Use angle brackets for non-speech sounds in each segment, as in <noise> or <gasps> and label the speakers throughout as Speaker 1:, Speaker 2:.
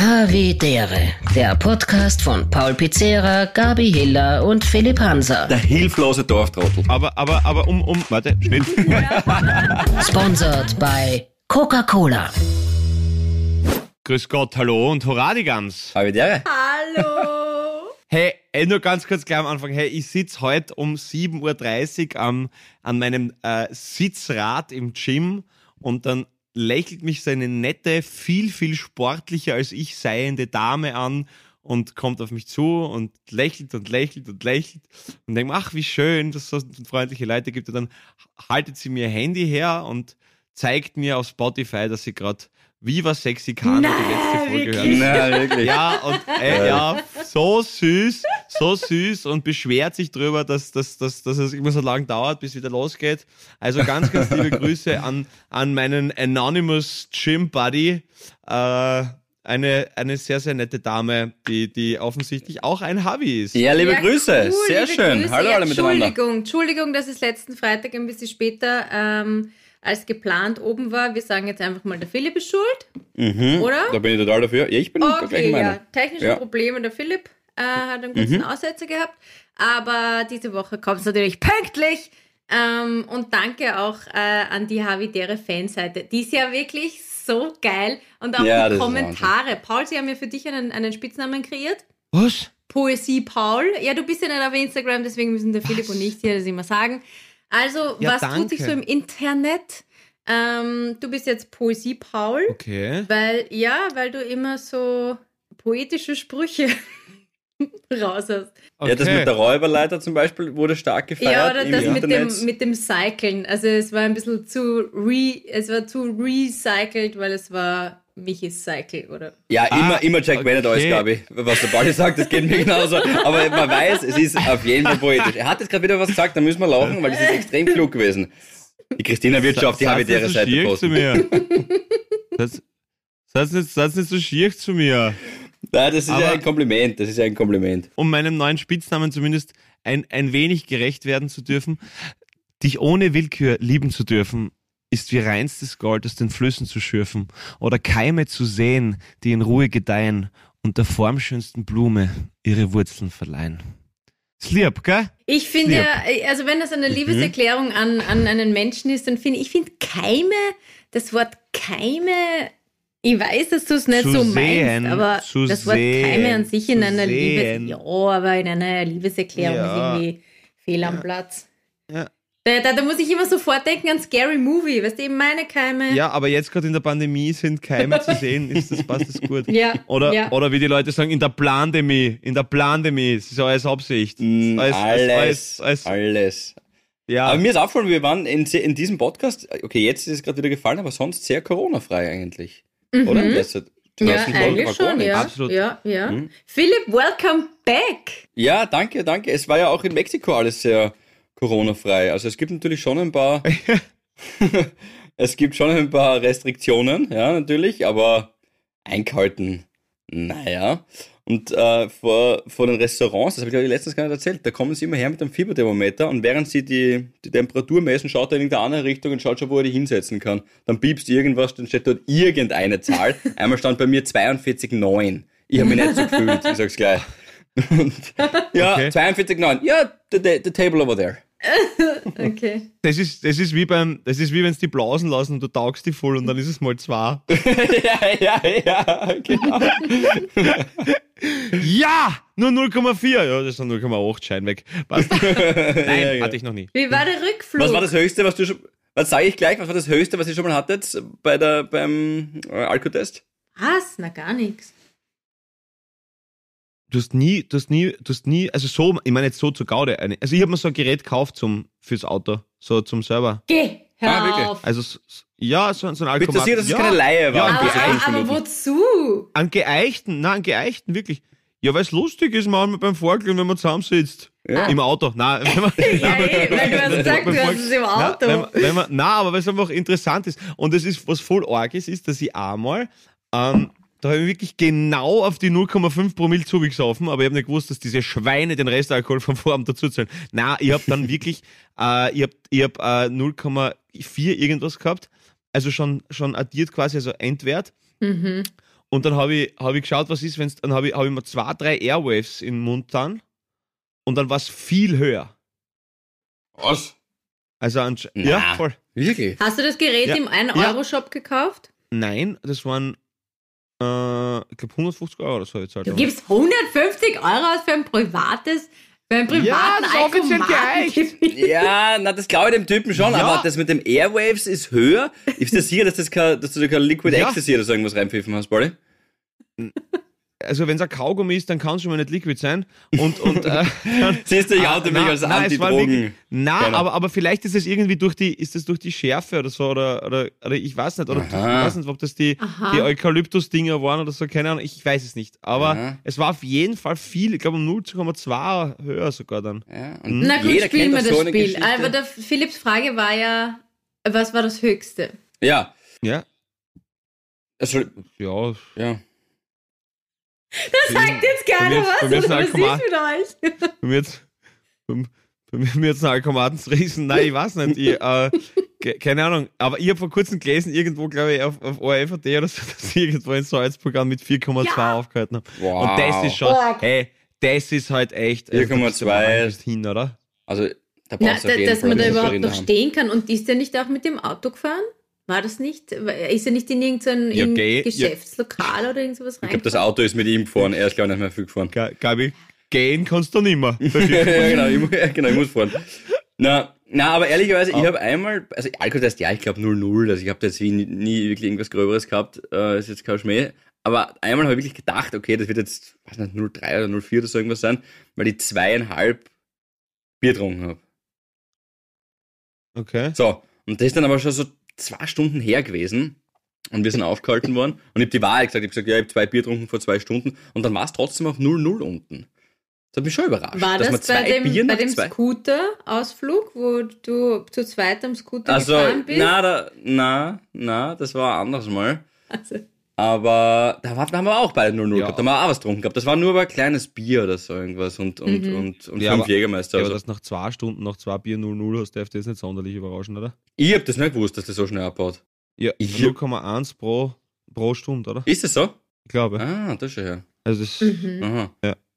Speaker 1: Havidere, der Podcast von Paul Pizzera, Gabi Hiller und Philipp Hanser.
Speaker 2: Der hilflose Dorftrottel.
Speaker 3: Aber, aber, aber um, um, warte, Schnitt. <laughs>
Speaker 1: Sponsored bei Coca-Cola.
Speaker 3: Grüß Gott, hallo und hurra die Gans.
Speaker 2: Havidere.
Speaker 4: Hallo! <laughs>
Speaker 3: Hey, ey, nur ganz kurz gleich am Anfang. Hey, ich sitz heute um 7.30 Uhr am, an meinem äh, Sitzrad im Gym und dann lächelt mich so eine nette, viel, viel sportlicher als ich seiende Dame an und kommt auf mich zu und lächelt und lächelt und lächelt und denkt, ach, wie schön, dass es so freundliche Leute gibt. Und dann haltet sie mir ihr Handy her und zeigt mir auf Spotify, dass sie gerade Viva Sexy Kana die letzte Folge
Speaker 4: wirklich?
Speaker 3: hört.
Speaker 2: Na, wirklich.
Speaker 3: Ja, und äh, ja, so süß, so süß und beschwert sich drüber, dass, dass, dass, dass es immer so lang dauert, bis wieder losgeht. Also ganz, ganz liebe <laughs> Grüße an, an meinen Anonymous Gym Buddy. Äh, eine, eine sehr, sehr nette Dame, die, die offensichtlich auch ein Hobby ist.
Speaker 2: Ja, liebe
Speaker 4: Ja,
Speaker 2: Grüße.
Speaker 4: cool,
Speaker 2: Sehr
Speaker 4: liebe
Speaker 2: schön.
Speaker 4: Grüße.
Speaker 2: Hallo
Speaker 4: ja,
Speaker 2: alle miteinander.
Speaker 4: Entschuldigung, Entschuldigung, dass es letzten Freitag ein bisschen später ähm, als geplant oben war. Wir sagen jetzt einfach mal, der Philipp ist schuld,
Speaker 2: Mhm.
Speaker 4: oder?
Speaker 2: Da bin ich total dafür. Ja, ich bin der
Speaker 4: Okay,
Speaker 2: gleichen Meinung.
Speaker 4: ja. Technische
Speaker 2: Ja.
Speaker 4: Probleme, der Philipp äh, hat einen kurzen
Speaker 2: Mhm.
Speaker 4: Aussetzer gehabt. Aber diese Woche kommt es natürlich pünktlich. Ähm, und danke auch äh, an die Havidere Fanseite. Die ist ja wirklich so geil. Und auch
Speaker 2: Ja,
Speaker 4: die Kommentare. Paul, sie haben ja für dich einen, einen Spitznamen kreiert.
Speaker 3: Was?
Speaker 4: Poesie Paul. Ja, du bist ja nicht auf Instagram, deswegen müssen der Philipp und ich dir das immer sagen. Also,
Speaker 3: Ja,
Speaker 4: was tut sich
Speaker 3: danke.
Speaker 4: so im Internet? Ähm, du bist jetzt Poesie Paul,
Speaker 3: Okay.
Speaker 4: weil, ja, weil du immer so poetische Sprüche <laughs> raus hast.
Speaker 2: Ja, das
Speaker 3: Okay.
Speaker 2: mit der Räuberleiter zum Beispiel wurde stark gefeiert
Speaker 4: Ja, oder
Speaker 2: im
Speaker 4: das mit dem, mit dem Cyclen. Also es war ein bisschen zu re, es war zu recycelt, weil es war Michis Cycle, oder?
Speaker 2: ja, immer,
Speaker 3: Ah,
Speaker 2: immer Jack
Speaker 3: okay.
Speaker 2: Bennett alles, glaube ich. Was der Pauli sagt, das geht mir genauso. Aber man weiß, es ist auf jeden Fall poetisch. Er hat jetzt gerade wieder was gesagt, da müssen wir lachen, weil das ist extrem klug gewesen. Die Christina wird schon auf die Habitäre
Speaker 3: so
Speaker 2: Seite
Speaker 3: schier zu
Speaker 2: posten.
Speaker 3: mir. <laughs> Das, Sag's nicht, sag's nicht so schier zu mir.
Speaker 2: Nein, das ist ja
Speaker 3: Aber-
Speaker 2: ein Kompliment. Das ist ja ein Kompliment.
Speaker 3: um meinem neuen Spitznamen zumindest ein, ein wenig gerecht werden zu dürfen. Dich ohne Willkür lieben zu dürfen, ist wie reinstes Gold aus den Flüssen zu schürfen oder Keime zu sehen, die in Ruhe gedeihen und der formschönsten Blume ihre Wurzeln verleihen. Ist lieb, gell?
Speaker 4: Ich finde ja, also wenn das eine
Speaker 2: Mhm.
Speaker 4: Liebeserklärung an, an einen Menschen ist, dann finde ich, ich finde Keime, das Wort Keime, ich weiß, dass du es nicht
Speaker 3: Zu
Speaker 4: so
Speaker 3: sehen,
Speaker 4: meinst, aber
Speaker 3: zu
Speaker 4: das Wort
Speaker 3: sehen,
Speaker 4: Keime an sich in einer
Speaker 3: sehen.
Speaker 4: Liebes, ja, aber in einer Liebeserklärung
Speaker 3: Ja.
Speaker 4: ist irgendwie fehl am Platz.
Speaker 3: Ja.
Speaker 4: Da, da, da muss ich immer sofort denken an Scary Movie, weißt du, eben meine Keime.
Speaker 3: Ja, aber jetzt gerade in der Pandemie sind Keime zu <laughs> sehen, ist das, passt das gut.
Speaker 4: Ja,
Speaker 3: Oder,
Speaker 4: ja.
Speaker 3: oder wie die Leute sagen, in der Plandemie, in der Plandemie, das ist alles Absicht.
Speaker 2: Mm,
Speaker 3: Alles-
Speaker 2: alles,
Speaker 3: alles- alles-
Speaker 2: alles.
Speaker 3: Ja,
Speaker 2: Aber mir ist aufgefallen, wir waren in, in diesem Podcast, okay, jetzt ist es gerade wieder gefallen, aber sonst sehr Corona-frei eigentlich. Oder? Letzte, die
Speaker 4: Mhm. Ja, eigentlich schon, ja.
Speaker 3: Absolut.
Speaker 4: Ja, ja.
Speaker 2: Mhm.
Speaker 4: Philipp, welcome back.
Speaker 2: Ja, danke, danke. Es war ja auch in Mexiko alles sehr Corona-frei. Also es gibt natürlich schon ein paar, <laughs> <laughs> es gibt schon ein paar Restriktionen, ja, natürlich, aber eingehalten, naja. Und äh, vor, vor den Restaurants, das habe ich glaube ich letztens gar nicht erzählt, da kommen sie immer her mit einem Fieberthermometer und während sie die, die Temperatur messen, schaut er in irgendeine andere Richtung und schaut schon, wo er die hinsetzen kann. Dann piepst irgendwas, dann steht dort irgendeine Zahl. <laughs> Einmal stand bei mir 42,9. Ich habe mich nicht so gefühlt, ich sag's gleich. Und, ja,
Speaker 3: Okay.
Speaker 2: 42,9. Ja, the, the, the table over there. <laughs>
Speaker 4: Okay.
Speaker 3: Das ist, das ist wie beim, das ist wie wenn es die Blausen lassen und du taugst die voll und dann ist es mal zwei. <laughs>
Speaker 2: ja, ja, ja, genau. <laughs>
Speaker 3: Ja! Nur 0,4. Ja, das sind 0,8 Schein weg. Passt. Nein,
Speaker 2: Ja, ja.
Speaker 3: hatte ich noch nie.
Speaker 4: Wie war der Rückflug?
Speaker 2: Was war das Höchste, was du schon, was sage ich gleich, was war das Höchste, was ihr schon mal hattet bei der, beim äh, Alkotest?
Speaker 4: Was? Na, gar nichts.
Speaker 3: Du hast nie, du hast nie, du hast nie, also so, ich meine jetzt so zur Gaude. Eine, also ich habe mir so ein Gerät gekauft zum, fürs Auto, so zum selber.
Speaker 4: Geh, hör
Speaker 2: Ah, wirklich?
Speaker 4: auf.
Speaker 3: Also, ja, so, so ein
Speaker 2: du
Speaker 3: Alkomat.
Speaker 2: sicher, dass es
Speaker 3: ja,
Speaker 2: keine Laie war?
Speaker 3: Ja,
Speaker 4: aber, aber
Speaker 2: Minuten?
Speaker 4: wozu?
Speaker 3: An geeichten, nein, an geeichten, wirklich. Ja, weil es lustig ist manchmal beim Vorglühen, wenn man zusammensitzt.
Speaker 2: Ja.
Speaker 3: Im Auto. Nein, wenn man, <laughs>
Speaker 4: Ja, eh, weil du hast gesagt, du hast es im Auto.
Speaker 3: Nein, wenn, wenn man, nein, aber weil es einfach interessant ist. Und das ist, was voll arg ist, ist, dass ich einmal, ähm, da habe ich wirklich genau auf die 0,5 Promille zugesoffen, aber ich habe nicht gewusst, dass diese Schweine den Restalkohol vom Vorabend dazu zählen. Nein, ich habe dann wirklich, <laughs> äh, ich habe ich hab, äh, 0,4 irgendwas gehabt, also schon, schon addiert quasi, also Endwert.
Speaker 4: Mhm.
Speaker 3: Und dann habe ich, hab ich geschaut, was ist, wenn's, dann habe ich, hab ich mir zwei, drei Airwaves in den Mund dann und dann war es viel höher.
Speaker 2: Was?
Speaker 3: Also an,
Speaker 2: Na.
Speaker 3: ja, voll.
Speaker 2: Wirklich?
Speaker 4: Hast du das Gerät
Speaker 3: Ja.
Speaker 4: im
Speaker 3: Ja.
Speaker 4: 1-Euro-Shop gekauft?
Speaker 3: Nein, das waren, äh, ich glaube 150 Euro oder so jetzt halt.
Speaker 4: Du gibst 150 Euro aus für ein privates, für einen privaten
Speaker 3: Ja, das ist offiziell
Speaker 2: Ja, na, das glaube ich dem Typen schon,
Speaker 3: Ja.
Speaker 2: aber das mit dem Airwaves ist höher. Ist das sicher, dass, das kein, dass du da kein Liquid
Speaker 3: Ja.
Speaker 2: Ecstasy oder so irgendwas reinpfiffen hast, Bolli?
Speaker 3: Also wenn es ein Kaugummi ist, dann kann es schon mal nicht liquid sein. Und, und äh, dann, <laughs>
Speaker 2: Siehst du, ich
Speaker 3: Ah,
Speaker 2: oute mich
Speaker 3: na,
Speaker 2: als
Speaker 3: nein, es war
Speaker 2: Antidrogen.
Speaker 3: Na,
Speaker 2: Keiner.
Speaker 3: aber, aber vielleicht ist es irgendwie durch die, ist das durch die Schärfe oder so, oder, oder, oder ich weiß nicht, oder
Speaker 2: Aha.
Speaker 3: ich weiß nicht, ob das die,
Speaker 4: Aha.
Speaker 3: die Eukalyptus-Dinger waren oder so, keine Ahnung, ich weiß es nicht. Aber
Speaker 2: Aha.
Speaker 3: es war auf jeden Fall viel, ich glaube um 0,2 höher sogar dann.
Speaker 2: Ja, und
Speaker 4: Na gut,
Speaker 2: jeder
Speaker 4: spielen wir
Speaker 2: so
Speaker 4: das
Speaker 2: eine
Speaker 4: Spiel.
Speaker 2: Geschichte.
Speaker 4: Aber der Philipps Frage war ja, was war das Höchste?
Speaker 2: Ja,
Speaker 3: Ja,
Speaker 2: also,
Speaker 3: ja.
Speaker 2: ja.
Speaker 4: Das sagt jetzt keiner
Speaker 3: bei
Speaker 4: was, oder was ist mit euch?
Speaker 3: Bei mir jetzt, mir mir jetzt ein Alkomaten Nein, ich weiß nicht. Ich, äh, ke- keine Ahnung. Aber ich habe vor kurzem gelesen, irgendwo, glaube ich, auf, auf ORFAT oder so, <laughs> dass ich irgendwo in Salzburg an mit 4,2
Speaker 4: Ja.
Speaker 3: aufgehalten habe.
Speaker 2: Wow.
Speaker 3: Und das ist schon,
Speaker 4: Boah.
Speaker 3: hey, das ist halt echt. also, da
Speaker 2: 4,2.
Speaker 3: bist du mal angst hin, oder?
Speaker 2: Also, da
Speaker 4: Na, da,
Speaker 2: jeden
Speaker 4: dass
Speaker 2: Fall
Speaker 4: man da überhaupt noch
Speaker 2: haben.
Speaker 4: stehen kann. Und ist er nicht auch mit dem Auto gefahren? War das nicht? Ist er nicht in irgendein
Speaker 3: Ja,
Speaker 4: in
Speaker 3: geh- ja.
Speaker 4: Geschäftslokal oder irgendwas
Speaker 2: Ich glaube, das Auto ist mit ihm gefahren. Er ist, glaube ich, nicht mehr viel gefahren.
Speaker 3: Ga- Gabi, gehen kannst du nimmer. <laughs>
Speaker 2: ja, genau, ich, mu- <laughs> ja, genau, ich muss fahren. Na, na, aber ehrlicherweise, ich
Speaker 3: Ah.
Speaker 2: habe einmal, also Alkotest, ja, ich glaube 0-0, also ich habe jetzt nie, nie wirklich irgendwas Gröberes gehabt, äh, ist jetzt kein Schmäh. Aber einmal habe ich wirklich gedacht, okay, das wird jetzt, weiß nicht, 0,3 oder 0,4 oder so irgendwas sein, weil ich zweieinhalb Bier getrunken habe.
Speaker 3: Okay.
Speaker 2: So, und das ist dann aber schon so zwei Stunden her gewesen. Und wir sind aufgehalten worden. Und ich habe die Wahrheit gesagt. Ich habe gesagt, ja, ich habe zwei Bier getrunken vor zwei Stunden. Und dann war es trotzdem auf 0-0 unten. Das hat mich schon überrascht.
Speaker 4: War das bei dem, bei dem. Scooter-Ausflug, wo du zu zweit am Scooter
Speaker 2: Also,
Speaker 4: gefahren bist?
Speaker 2: na, da, na, na, das war anders mal.
Speaker 4: Also,
Speaker 2: Aber da, haben wir auch beide 0-0
Speaker 3: Ja.
Speaker 2: gehabt. Da haben wir auch was getrunken gehabt. Das war nur aber ein kleines Bier oder so irgendwas. Und, und,
Speaker 4: Mhm.
Speaker 2: und, und
Speaker 3: Ja,
Speaker 2: fünf
Speaker 3: aber-
Speaker 2: Jägermeister.
Speaker 3: Ja,
Speaker 2: Also.
Speaker 3: aber dass nach zwei Stunden, nach zwei Bier 0-0 hast, darf das nicht sonderlich überraschen, oder?
Speaker 2: ich habe das nicht gewusst, dass das so schnell abbaut.
Speaker 3: Ja,
Speaker 2: Ich-
Speaker 3: 0,1 pro, pro Stunde, oder?
Speaker 2: Ist das so?
Speaker 3: Ich glaube.
Speaker 2: Ah, das schon her.
Speaker 3: Also das,
Speaker 4: mhm.
Speaker 2: Aha.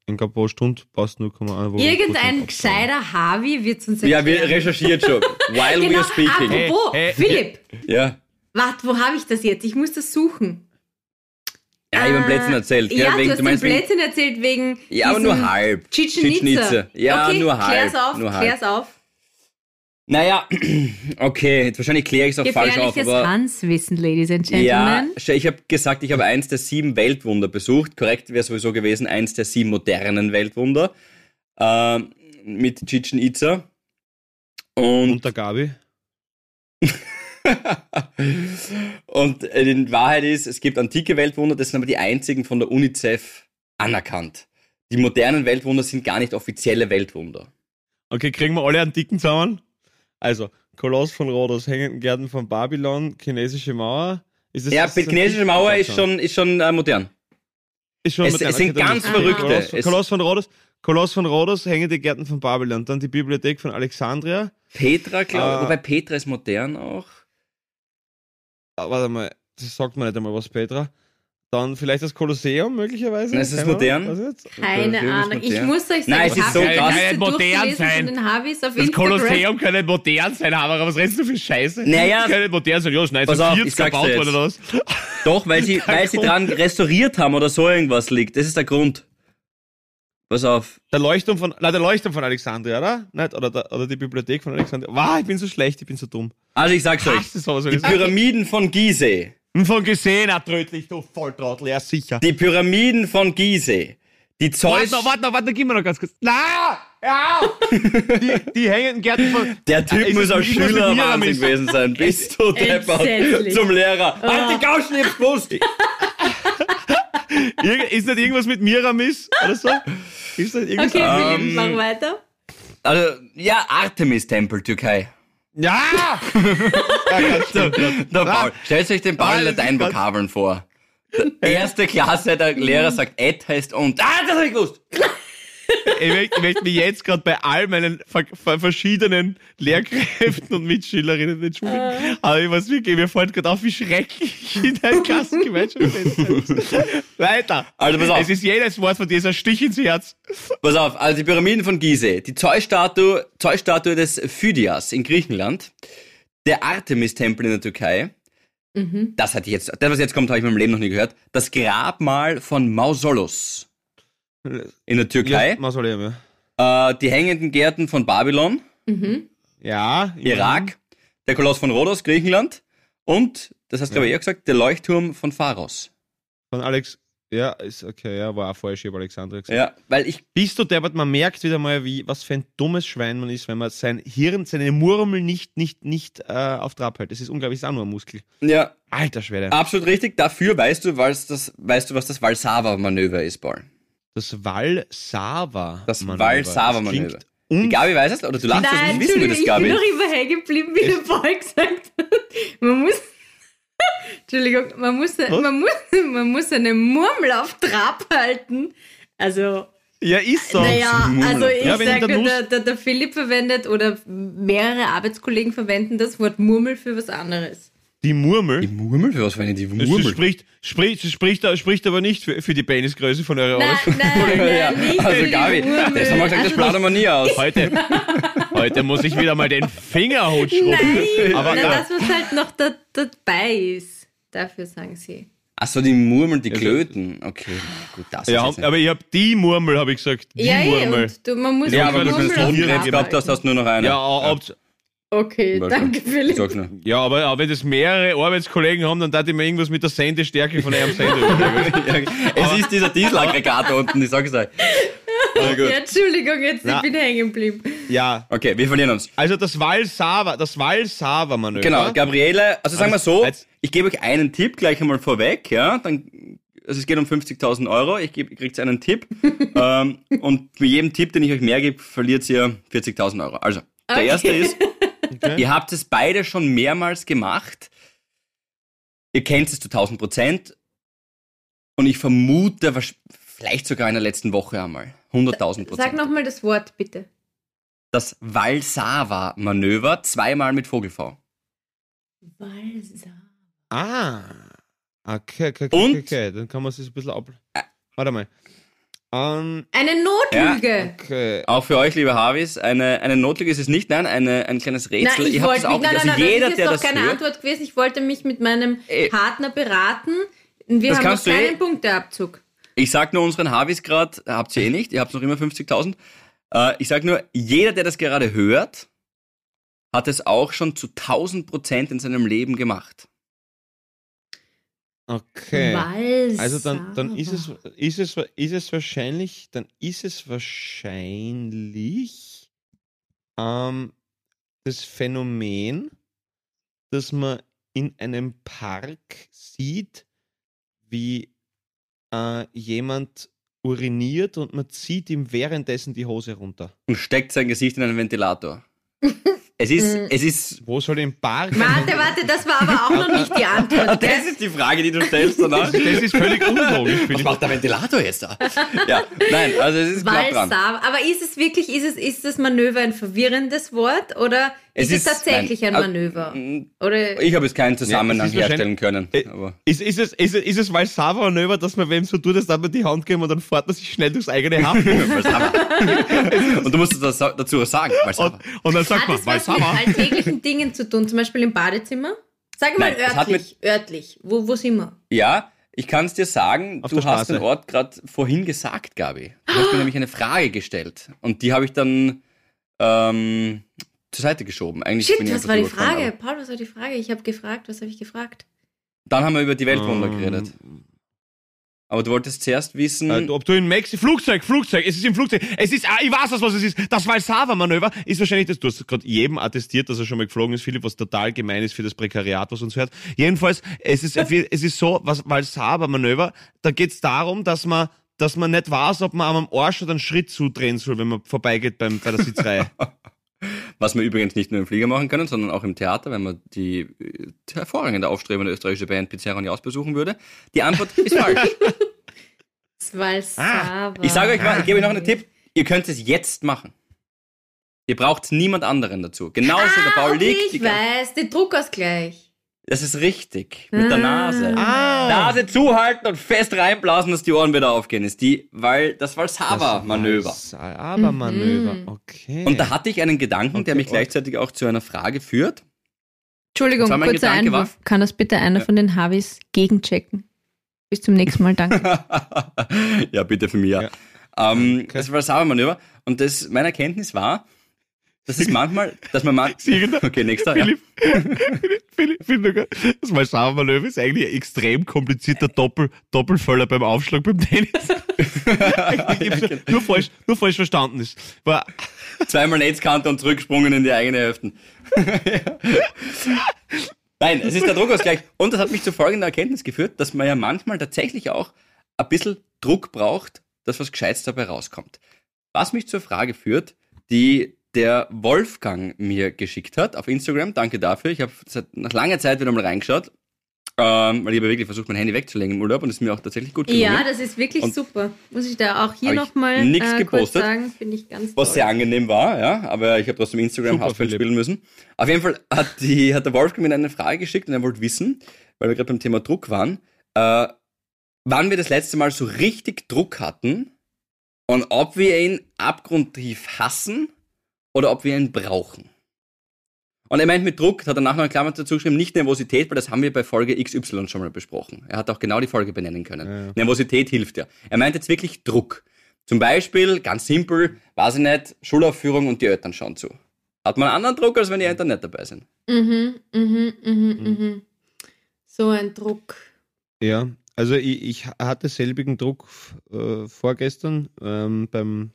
Speaker 3: ich glaube, pro Stunde passt 0,1. wo-
Speaker 4: Irgendein gescheiter Harvey wird uns
Speaker 2: Ja, wir
Speaker 4: erklären.
Speaker 2: recherchieren schon. <laughs> While we
Speaker 4: Genau,
Speaker 2: are speaking.
Speaker 3: Hey,
Speaker 4: apropos,
Speaker 3: hey,
Speaker 4: Philipp,
Speaker 2: Ja.
Speaker 4: warte, wo habe ich das jetzt? Ich muss das suchen.
Speaker 2: Ja, ich habe
Speaker 4: Äh,
Speaker 2: Blödsinn erzählt. gell?
Speaker 4: Ja,
Speaker 2: Wegen-
Speaker 4: du hast
Speaker 2: meinst wegen-
Speaker 4: Blödsinn erzählt wegen
Speaker 2: Ja, aber nur halb.
Speaker 4: Itza.
Speaker 2: Ja,
Speaker 4: okay,
Speaker 2: nur halb.
Speaker 4: Klär's auf,
Speaker 2: nur halb.
Speaker 4: klär's auf.
Speaker 2: Naja, <clears throat> okay, jetzt wahrscheinlich kläre ich es auch falsch auf, aber.
Speaker 4: Hanswissen, Ladies and
Speaker 2: Ja,
Speaker 4: Gentlemen.
Speaker 2: schau, ich habe gesagt, ich habe eins der sieben Weltwunder besucht. Korrekt wäre sowieso gewesen, eins der sieben modernen Weltwunder. Ähm, mit Chichen Itza. Und
Speaker 3: Und der Gabi. <laughs>
Speaker 2: und äh, in Wahrheit ist, es gibt antike Weltwunder, das sind aber die einzigen von der UNICEF anerkannt. Die modernen Weltwunder sind gar nicht offizielle Weltwunder.
Speaker 3: Okay, kriegen wir alle dicken zusammen? Also, Koloss von Rhodos, hängenden Gärten von Babylon, chinesische Mauer. Ist das,
Speaker 2: Ja,
Speaker 3: das
Speaker 2: chinesische Mauer ist schon, ist schon äh, modern.
Speaker 3: Ist schon
Speaker 2: es-
Speaker 3: modern.
Speaker 2: es sind
Speaker 3: dann
Speaker 2: ganz
Speaker 4: verrückte.
Speaker 3: Koloss, Koloss von Rhodos, Koloss von Rhodos, hängende Gärten von Babylon, dann die Bibliothek von Alexandria.
Speaker 2: Petra, glaube ich.
Speaker 3: Ah.
Speaker 2: Wobei Petra ist modern auch.
Speaker 3: Ah, warte mal, das sagt man nicht einmal was, Petra. Dann vielleicht das Kolosseum möglicherweise.
Speaker 2: Nein, ist es
Speaker 3: Keine
Speaker 2: modern?
Speaker 4: Keine Ahnung. Ich
Speaker 2: modern.
Speaker 4: muss euch sagen,
Speaker 2: Nein, es
Speaker 4: ich
Speaker 2: ist so krass.
Speaker 3: Kann modern
Speaker 4: durchgelesen
Speaker 3: sein. Das
Speaker 4: Instagram.
Speaker 3: Kolosseum kann nicht modern sein, aber was redest du für Scheiße?
Speaker 2: Naja.
Speaker 3: Das kann nicht modern sein. Ja,
Speaker 2: ich
Speaker 3: 1940
Speaker 2: sag's
Speaker 3: gebaut
Speaker 2: dir
Speaker 3: worden oder was?
Speaker 2: Doch, weil sie, <laughs> weil sie dran restauriert haben oder so irgendwas liegt. Das ist der Grund. Pass auf.
Speaker 3: Der Leuchtturm von, nein, der Leuchtturm von Alexandria, oder? Nicht? Oder, der, oder die Bibliothek von Alexandria. Wow, ich bin so schlecht, ich bin so dumm.
Speaker 2: Also ich sag's euch.
Speaker 3: Sowas,
Speaker 2: Die. Pyramiden von Gizeh.
Speaker 3: Von gesehen, ah, trödlich, du Volltrottel, ja sicher.
Speaker 2: Die Pyramiden von Gizeh. Die
Speaker 3: Warte
Speaker 2: Zeus.
Speaker 3: noch, warte noch, warte noch, gib mir noch ganz kurz. Na, ja! die, die hängenden Gärten von...
Speaker 2: Der Typ
Speaker 3: Ist
Speaker 2: muss
Speaker 3: mit
Speaker 2: Schüler gewesen sein. Bist <laughs> du deppert zum Lehrer.
Speaker 3: Ah.
Speaker 2: Halt die Gauschen, ich <laughs>
Speaker 3: ist nicht irgendwas mit Miramis oder so? Ist das irgendwas?
Speaker 4: Okay,
Speaker 2: Ähm,
Speaker 4: Philipp, mach weiter.
Speaker 2: Also, ja, Artemis-Tempel, Türkei.
Speaker 3: Ja! ja, <laughs> ganz stimmt.
Speaker 2: Der Paul, stellt euch den Paul in Lateinvokabeln vor. Der erste Klasse, der Lehrer sagt et heißt und. Ah, das hab ich gewusst.
Speaker 3: Ich, möchte, ich möchte mich jetzt gerade bei all meinen ver ver verschiedenen Lehrkräften und Mitschülerinnen entschuldigen.
Speaker 4: Ah.
Speaker 3: Aber ich muss wirklich, mir fällt gerade auf, wie schrecklich in der Klassengemeinschaft ist. <laughs> Weiter.
Speaker 2: Also pass auf.
Speaker 3: Es ist jedes Wort von dir so ein Stich ins Herz.
Speaker 2: Pass auf, also die Pyramiden von Gizeh, die Zeusstatue, Zeusstatue des Phydias in Griechenland, der Artemis-Tempel in der Türkei,
Speaker 4: Mhm.
Speaker 2: das hatte ich jetzt, das was jetzt kommt, habe ich in meinem Leben noch nie gehört, das Grabmal von Mausolus in der Türkei,
Speaker 3: Ja, ich ja.
Speaker 2: äh, die hängenden Gärten von Babylon,
Speaker 4: Mhm.
Speaker 3: Ja.
Speaker 2: Irak, der Koloss von Rhodos, Griechenland und, das hast du aber eher gesagt, der Leuchtturm von Pharos.
Speaker 3: Von Alex. Ja, ist okay, ja, war auch falsch, ich habe Alexandra gesagt.
Speaker 2: Ja, weil ich,
Speaker 3: Bist du deppert, man merkt wieder mal, wie, was für ein dummes Schwein man ist, wenn man sein Hirn, seine Murmel nicht, nicht, nicht äh, auf Trab hält. Das ist unglaublich, ist auch nur ein Muskel.
Speaker 2: ja,
Speaker 3: Alter Schwede.
Speaker 2: absolut richtig, dafür weißt du, was das, weißt du, was das Valsava-Manöver ist, Paul.
Speaker 3: Das Val-Sava.
Speaker 2: Das
Speaker 3: Manöver.
Speaker 2: Val-Sava-Manöver. Die Gabi weiß es, oder du lachst,
Speaker 4: Nein,
Speaker 2: das wissen
Speaker 4: Entschuldigung,
Speaker 2: das,
Speaker 4: ich
Speaker 2: Gabi.
Speaker 4: bin noch immer hängen geblieben, wie der Paul gesagt hat. Man muss, <laughs> Entschuldigung, man muss, man muss, man muss eine Murmel auf Trab halten. Also,
Speaker 3: Ja, ist so.
Speaker 4: naja, also ich
Speaker 3: Ja,
Speaker 4: sage,
Speaker 3: der,
Speaker 4: der, der Philipp verwendet oder mehrere Arbeitskollegen verwenden das Wort Murmel für was anderes.
Speaker 3: Die Murmel.
Speaker 2: Die Murmel, für was wenn die Murmel?
Speaker 3: spricht, spricht, spricht, spricht aber nicht für, für die Penisgröße von eurer
Speaker 4: Nein, nein, <laughs> nein,
Speaker 2: ja,
Speaker 4: nicht für
Speaker 2: also
Speaker 4: die
Speaker 2: Gabi,
Speaker 4: Murmel.
Speaker 2: das haben wir gesagt, das
Speaker 4: Also-
Speaker 2: plaudern wir nie aus.
Speaker 3: Heute, heute muss ich wieder mal den Fingerhut schrubben.
Speaker 4: Nein,
Speaker 3: Aber
Speaker 4: na,
Speaker 3: na.
Speaker 4: das, was halt noch da, dabei ist. Dafür sagen sie.
Speaker 2: Achso, die Murmeln, die Klöten. Okay, gut, das
Speaker 3: Ja,
Speaker 2: ist
Speaker 3: aber ich habe die Murmel, habe ich gesagt. Die
Speaker 4: ja,
Speaker 3: Murmel.
Speaker 4: und du, man muss
Speaker 2: Ja, aber du
Speaker 4: Murmel
Speaker 2: einen
Speaker 4: auf
Speaker 2: Totenkrebs
Speaker 4: Trab
Speaker 2: gehabt hast, du nur noch eine.
Speaker 3: Ja, ob,
Speaker 4: Okay, danke
Speaker 2: Ich
Speaker 4: Philipp.
Speaker 3: ja aber, aber wenn das mehrere Arbeitskollegen haben, dann darf ich mir irgendwas mit der Sendestärke von einem Sender überlegen. <laughs>
Speaker 2: es ist dieser Dieselaggregator unten, ich sag's euch.
Speaker 4: Ja, Entschuldigung, jetzt
Speaker 3: Na.
Speaker 4: ich bin hängen geblieben.
Speaker 3: Ja,
Speaker 2: Okay, wir verlieren uns.
Speaker 3: also das Val-Sava, das Val-Sava-Manöver.
Speaker 2: Genau, Gabriele, also sagen wir so,
Speaker 3: Als-
Speaker 2: ich gebe euch einen Tipp gleich einmal vorweg, ja, dann, also es geht um 50.000 Euro, ich gebe, kriegt einen Tipp <laughs> ähm, und mit jedem Tipp, den ich euch mehr gebe, verliert ihr 40.000 Euro. Also, der
Speaker 4: Okay.
Speaker 2: erste ist, <laughs>
Speaker 3: Okay.
Speaker 2: ihr habt es beide schon mehrmals gemacht, ihr kennt es zu 1000 Prozent und ich vermute, vielleicht sogar in der letzten Woche einmal, 100.000%
Speaker 4: Sag
Speaker 2: Prozent.
Speaker 4: nochmal das Wort, bitte.
Speaker 2: Das Valsava-Manöver, zweimal mit Vogel-V.
Speaker 4: Walsa.
Speaker 3: Ah. Okay, okay, okay,
Speaker 2: Und-
Speaker 3: okay, okay. Dann kann man sich ein bisschen ab. Warte mal. Ähm,
Speaker 4: Eine Notlüge.
Speaker 3: okay.
Speaker 2: Auch für euch, liebe Harvis, eine, eine Notlüge ist es nicht, nein, eine, ein kleines Rätsel.
Speaker 4: Nein, ich
Speaker 2: Ihr habt
Speaker 4: wollte
Speaker 2: es auch
Speaker 4: mich, nein,
Speaker 2: nicht.
Speaker 4: nein,
Speaker 2: Also
Speaker 4: nein,
Speaker 2: jeder,
Speaker 4: das ist doch keine
Speaker 2: hört,
Speaker 4: Antwort gewesen. Ich wollte mich mit meinem
Speaker 2: Äh,
Speaker 4: Partner beraten. Wir
Speaker 2: das
Speaker 4: haben noch
Speaker 2: kannst du eh.
Speaker 4: keinen Punkteabzug.
Speaker 2: ich sag nur unseren Harvis gerade, habt ihr eh nicht, ihr habt noch immer 50.000. Äh, ich sag nur, jeder, der das gerade hört, hat es auch schon zu 1000 Prozent in seinem Leben gemacht.
Speaker 3: Okay.
Speaker 4: Walsa.
Speaker 3: Also dann, dann ist, es, ist, es, ist es wahrscheinlich, dann ist es wahrscheinlich ähm, das Phänomen, dass man in einem Park sieht, wie äh, jemand uriniert und man zieht ihm währenddessen die Hose runter.
Speaker 2: Und steckt sein Gesicht in einen Ventilator. <laughs> es ist,
Speaker 4: Mm.
Speaker 2: es ist,
Speaker 3: Wo soll im Park?
Speaker 4: Warte, warte, das war aber auch noch nicht die Antwort. <laughs>
Speaker 2: das ist die Frage, die du stellst danach.
Speaker 3: Das ist völlig unlogisch.
Speaker 2: Was macht der Ventilator jetzt da? Ja, nein, also es ist knapp dran.
Speaker 4: Aber ist es wirklich, ist es, ist das Manöver ein verwirrendes Wort oder
Speaker 2: Es
Speaker 4: ist es
Speaker 2: ist-
Speaker 4: tatsächlich
Speaker 2: nein,
Speaker 4: ein
Speaker 2: äh,
Speaker 4: Manöver? Oder
Speaker 2: Ich habe jetzt keinen Zusammenhang
Speaker 3: Ja, es ist
Speaker 2: herstellen können.
Speaker 3: Äh,
Speaker 2: Aber
Speaker 3: Ist, ist, es, ist, es, ist es mal Sava-Manöver, dass man wem so tut, dass man die Hand geben und dann fährt man sich schnell durchs eigene Haft? <laughs> <laughs>
Speaker 2: und du musst das dazu was sagen. Weil
Speaker 3: und, und dann sagt
Speaker 4: hat
Speaker 3: man,
Speaker 4: es
Speaker 3: weil
Speaker 4: was mit
Speaker 3: Sava.
Speaker 4: alltäglichen Dingen zu tun? Zum Beispiel im Badezimmer? Sag mal
Speaker 2: Nein, hat
Speaker 4: örtlich. Örtlich. Wo, wo sind wir?
Speaker 2: ja, ich kann es dir sagen,
Speaker 3: Auf
Speaker 2: du hast den Ort gerade vorhin gesagt, Gabi. Du hast mir <gasps> nämlich eine Frage gestellt. Und die habe ich dann ähm, zur Seite geschoben. Eigentlich bin
Speaker 4: Shit,
Speaker 2: ich
Speaker 4: was war die Frage?
Speaker 2: aber
Speaker 4: Paul, was war die Frage? Ich habe gefragt. Was habe ich gefragt?
Speaker 2: Dann haben wir über die Weltwunder
Speaker 3: Ähm,
Speaker 2: geredet. Aber du wolltest zuerst wissen.
Speaker 3: Äh, ob du in Mexiko, Flugzeug, Flugzeug, es ist im Flugzeug, es ist, ah, ich weiß das, was es ist, das Valsava-Manöver ist wahrscheinlich das, du hast gerade jedem attestiert, dass er schon mal geflogen ist, Philipp, was total gemein ist für das Prekariat, was uns hört. Jedenfalls, es ist, es ist so, was Valsava-Manöver, da geht es darum, dass man, dass man nicht weiß, ob man am Arsch oder einen Schritt zudrehen soll, wenn man vorbeigeht beim, bei der Sitzreihe. <laughs>
Speaker 2: Was wir übrigens nicht nur im Flieger machen können, sondern auch im Theater, wenn man die äh, hervorragende aufstrebende österreichische Band Pizzeria Jaus besuchen würde. Die Antwort ist falsch. <laughs>
Speaker 4: Valsava.
Speaker 2: Ich sage euch mal, ich gebe euch noch einen Tipp. Ihr könnt es jetzt machen. Ihr braucht niemand anderen dazu. Genauso
Speaker 4: ah,
Speaker 2: der Paul
Speaker 4: okay,
Speaker 2: liegt.
Speaker 4: ich weiß, den Druckausgleich.
Speaker 2: Das ist richtig. Mit der. Nase.
Speaker 3: Ah,
Speaker 2: Nase zuhalten und fest reinblasen, dass die Ohren wieder aufgehen. Ist die, weil das Valsava-Manöver.
Speaker 3: Aber Manöver,
Speaker 4: Mhm.
Speaker 3: okay.
Speaker 2: Und da hatte ich einen Gedanken, der
Speaker 3: Okay,
Speaker 2: mich
Speaker 3: und-
Speaker 2: gleichzeitig auch zu einer Frage führt.
Speaker 4: Entschuldigung,
Speaker 2: war
Speaker 4: kurzer
Speaker 2: Gedanke,
Speaker 4: Einwurf. Kann das bitte einer von den Harvis gegenchecken? Bis zum nächsten Mal, danke. <laughs>
Speaker 2: ja, bitte für mich. Ja.
Speaker 3: Ja.
Speaker 2: Ähm,
Speaker 3: Okay.
Speaker 2: Das war das Sauermanöver. Und das, meine Erkenntnis war, dass es manchmal, dass man mal.
Speaker 3: Siegender.
Speaker 2: Okay, nächster. Ja.
Speaker 3: Philipp, Philipp, Philipp, das Malsauer-Manöver ist eigentlich ein extrem komplizierter Doppel, Doppelföller beim Aufschlag beim Tennis. nur, falsch, nur falsch verstanden ist. War,
Speaker 2: Zweimal Netzkante und zurückgesprungen in die eigene Hälfte. Nein, es ist der Druckausgleich. Und das hat mich zu folgender Erkenntnis geführt, dass man ja manchmal tatsächlich auch ein bisschen Druck braucht, dass was Gescheites dabei rauskommt. Was mich zur Frage führt, die der Wolfgang mir geschickt hat auf Instagram. Danke dafür. Ich habe seit nach langer Zeit wieder mal reingeschaut, ähm, weil ich habe wirklich versucht, mein Handy wegzulegen im Urlaub und es ist mir auch tatsächlich gut gelungen.
Speaker 4: Ja, das ist wirklich
Speaker 2: Und-
Speaker 4: super. Muss ich da auch hier nochmal
Speaker 2: nix
Speaker 4: äh, kurz
Speaker 2: gepostet.
Speaker 4: sagen, finde ich ganz
Speaker 2: was
Speaker 4: toll.
Speaker 2: sehr angenehm war, ja, aber ich habe trotzdem Instagram Hausfeld spielen müssen. Auf jeden Fall hat, die, hat der Wolfgang mir eine Frage geschickt und er wollte wissen, weil wir gerade beim Thema Druck waren, äh, wann wir das letzte Mal so richtig Druck hatten und ob wir ihn abgrundtief hassen oder ob wir ihn brauchen. Und er meint mit Druck, hat er nachher noch eine Klammer dazu geschrieben, nicht Nervosität, weil das haben wir bei Folge XY schon mal besprochen. Er hat auch genau die Folge benennen können.
Speaker 3: Ja, ja.
Speaker 2: Nervosität hilft ja. Er meint jetzt wirklich Druck. Zum Beispiel, ganz simpel, weiß ich nicht, Schulaufführung und die Eltern schauen zu. Hat man einen anderen Druck, als wenn die Eltern nicht dabei sind.
Speaker 4: Mhm, mhm, mhm, mhm. So ein Druck.
Speaker 3: ja, also ich, ich hatte selbigen Druck äh, vorgestern ähm, beim